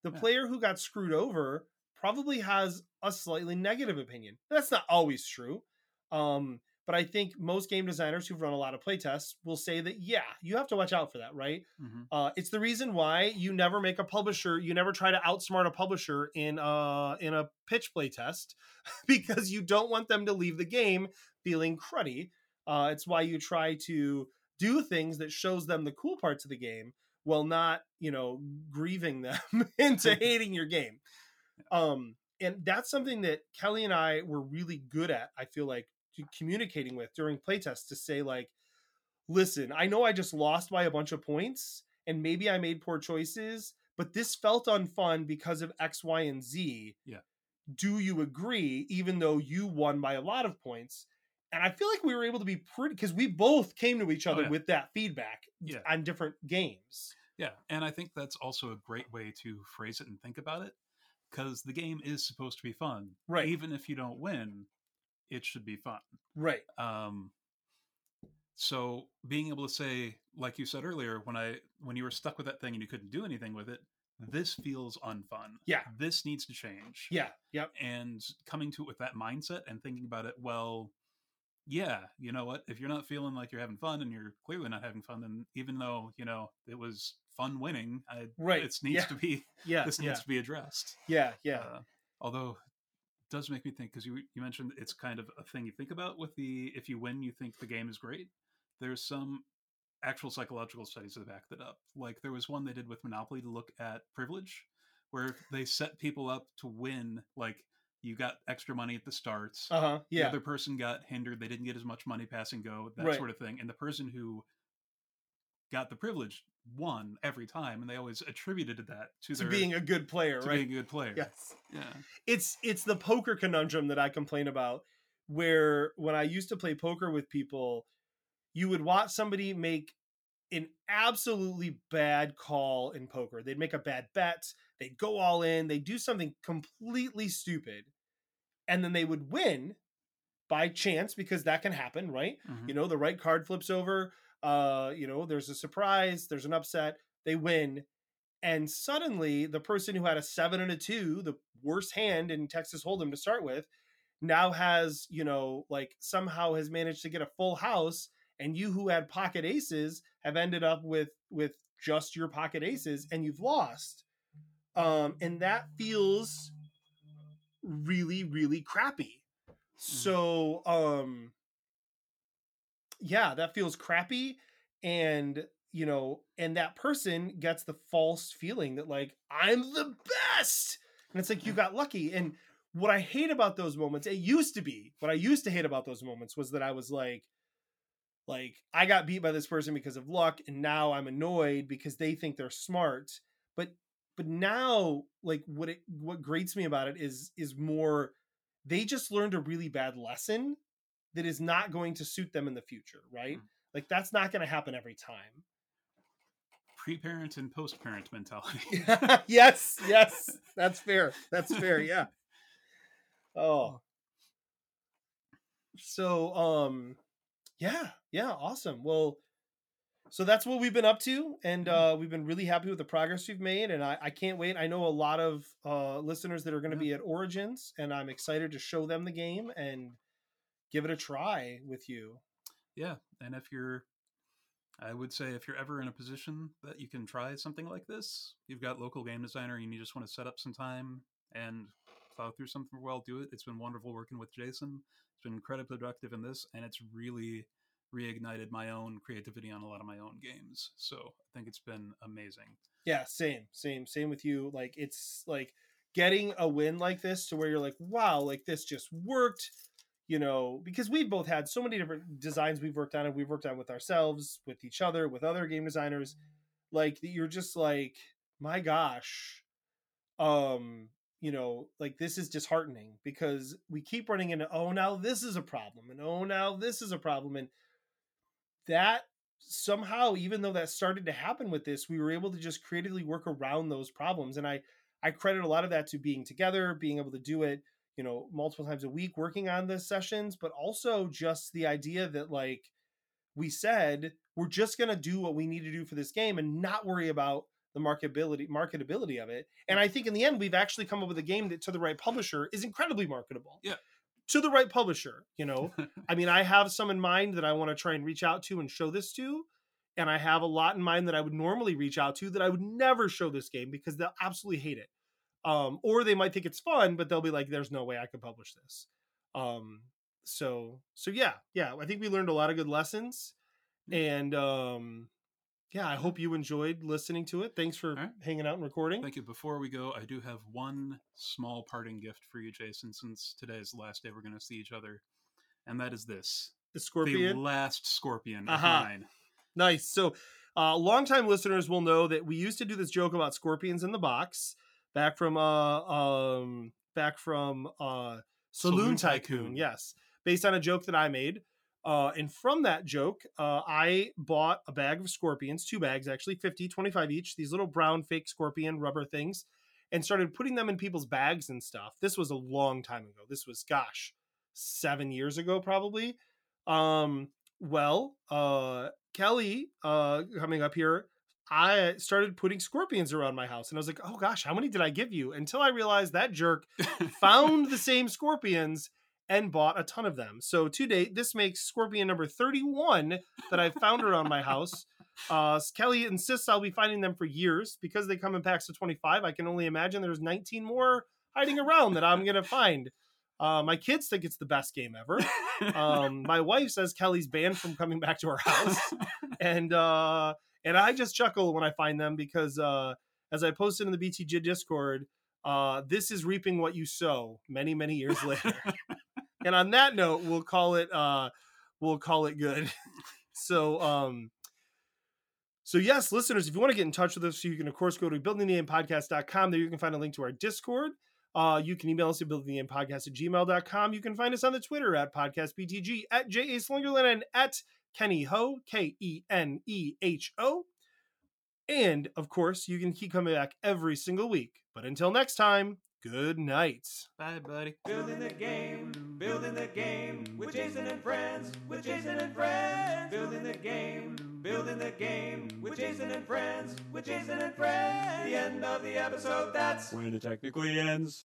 The Yeah. player who got screwed over probably has a slightly negative opinion that's not always true. Um, but I think most game designers who've run a lot of playtests will say that, yeah, you have to watch out for that, right? Mhm. Uh, it's the reason why you never make a publisher, you never try to outsmart a publisher in uh in a pitch playtest because you don't want them to leave the game feeling cruddy. Uh, it's why you try to do things that shows them the cool parts of the game while not, you know, grieving them into hating your game. Um, and that's something that Kelly and I were really good at. I feel like communicating with during playtests to say like, listen, I know I just lost by a bunch of points, and maybe I made poor choices, but this felt unfun because of X, Y, and Z. Yeah. Do you agree? Even though you won by a lot of points. And I feel like we were able to be pretty because we both came to each Oh, other yeah. with that feedback Yeah. on different games. Yeah, and I think that's also a great way to phrase it and think about it, because the game is supposed to be fun. Right. Even if you don't win, it should be fun. Right. Um, so being able to say, like you said earlier, when I when you were stuck with that thing and you couldn't do anything with it, this feels unfun. Yeah. This needs to change. Yeah. Yep. And coming to it with that mindset and thinking about it, well, yeah, you know what? If you're not feeling like you're having fun and you're clearly not having fun, then even though, you know, it was fun winning, I, Right, it needs yeah. to be Yeah. this yeah. needs to be addressed. Yeah. Yeah. Uh, although does make me think because you you mentioned it's kind of a thing you think about with the if you win you think the game is great. There's some actual psychological studies that back that up. Like there was one they did with Monopoly to look at privilege, where they set people up to win. Like you got extra money at the start. Uh huh. Yeah. The other person got hindered. They didn't get as much money pass and go, that Right. sort of thing. And the person who got the privilege won every time, and they always attributed that to, To their being a good player, to right? being a good player. Yes. Yeah. it's it's the poker conundrum that I complain about where when I used to play poker with people you would watch somebody make an absolutely bad call in poker. They'd make a bad bet, they'd go all in, they'd do something completely stupid, and then they would win by chance because that can happen, right? Mhm. You know, the right card flips over, uh, you know, there's a surprise, there's an upset, they win. And suddenly the person who had a seven and a two, the worst hand in Texas Hold'em to start with, now has, you know, like somehow has managed to get a full house and you who had pocket aces have ended up with with just your pocket aces and you've lost um and that feels really really crappy so um yeah that feels crappy and you know and that person gets the false feeling that like i'm the best! And it's like you got lucky. And what i hate about those moments it used to be what i used to hate about those moments was that i was like like i got beat by this person because of luck and now i'm annoyed because they think they're smart but but now like what it what grates me about it is is more they just learned a really bad lesson that is not going to suit them in the future right? Mm. like that's not going to happen every time. Pre-parent and post-parent mentality. yes yes. That's fair. That's fair yeah. Oh. So um yeah yeah awesome. Well so that's what we've been up to and uh we've been really happy with the progress we've made and i, I can't wait. I know a lot of uh listeners that are going to Yeah. be at origins and i'm excited to show them the game and give it a try with you yeah, and if you're, I would say if you're ever in a position that you can try something like this, you've got local game designer, and you just want to set up some time and plow through something well, do it. It's been wonderful working with Jason. It's been incredibly productive in this, and it's really reignited my own creativity on a lot of my own games. So I think it's been amazing. Yeah, same, same, same with you. Like it's like getting a win like this to where you're like, wow, like this just worked, you know, because we've both had so many different designs we've worked on and we've worked on with ourselves, with each other, with other game designers. Like that you're just like, my gosh, um, you know, like this is disheartening because we keep running into, oh, now this is a problem, and oh, now this is a problem. And that somehow even though that started to happen with this we were able to just creatively work around those problems and i i credit a lot of that to being together being able to do it you know multiple times a week working on the sessions but also just the idea that like we said we're just going to do what we need to do for this game and not worry about the marketability marketability of it and mm. i think in the end we've actually come up with a game that to the right publisher is incredibly marketable Yeah. to the right publisher you know I mean, I have some in mind that I want to try and reach out to and show this to. And I have a lot in mind that I would normally reach out to that I would never show this game because they'll absolutely hate it. Um, or they might think it's fun, but they'll be like, there's no way I could publish this. Um, so so yeah, yeah. I think we learned a lot of good lessons. And um yeah, I hope you enjoyed listening to it. Thanks for right. hanging out and recording. Thank you. Before we go, I do have one small parting gift for you, Jason, since today is the last day we're going to see each other. And that is this The scorpion, the last scorpion Aha. of mine. Nice. So, uh, longtime listeners will know that we used to do this joke about scorpions in the box back from uh um back from uh Saloon, Saloon Tycoon. Tycoon. Yes, based on a joke that I made. Uh, and from that joke, uh, I bought a bag of scorpions, two bags actually, 50, 25 each, these little brown fake scorpion rubber things, and started putting them in people's bags and stuff. This was a long time ago. This was, gosh, seven years ago, probably. Um, well, uh, Kelly, uh, coming up here, I started putting scorpions around my house, and I was like, "Oh gosh, how many did I give you?" Until I realized that jerk found the same scorpions and bought a ton of them. So to date, this makes scorpion number thirty-one that I've found around my house. Uh, Kelly insists I'll be finding them for years because they come in packs of twenty-five. I can only imagine there's nineteen more hiding around that I'm gonna find. Uh, my kids think it's the best game ever. Um, my wife says Kelly's banned from coming back to our house and uh and I just chuckle when I find them because uh as I posted in the BTG Discord, uh this is reaping what you sow many many years later. and on that note, we'll call it uh we'll call it good. so um so yes, listeners, if you want to get in touch with us, you can of course go to buildingthegamepodcast.com. There you can find a link to our Discord. Uh, you can email us at buildingthegamepodcast at gmail.com. You can find us on the Twitter at podcastbtg, at J.A. Slingerland, and at Kenny Ho, K E N E H O. And of course, you can keep coming back every single week. But until next time, good night. Bye, buddy. Building the game, building the game with Jason and friends, with Jason and friends. Building the game, building the game with Jason and friends, with Jason and friends. The end of the episode, that's When it technically ends.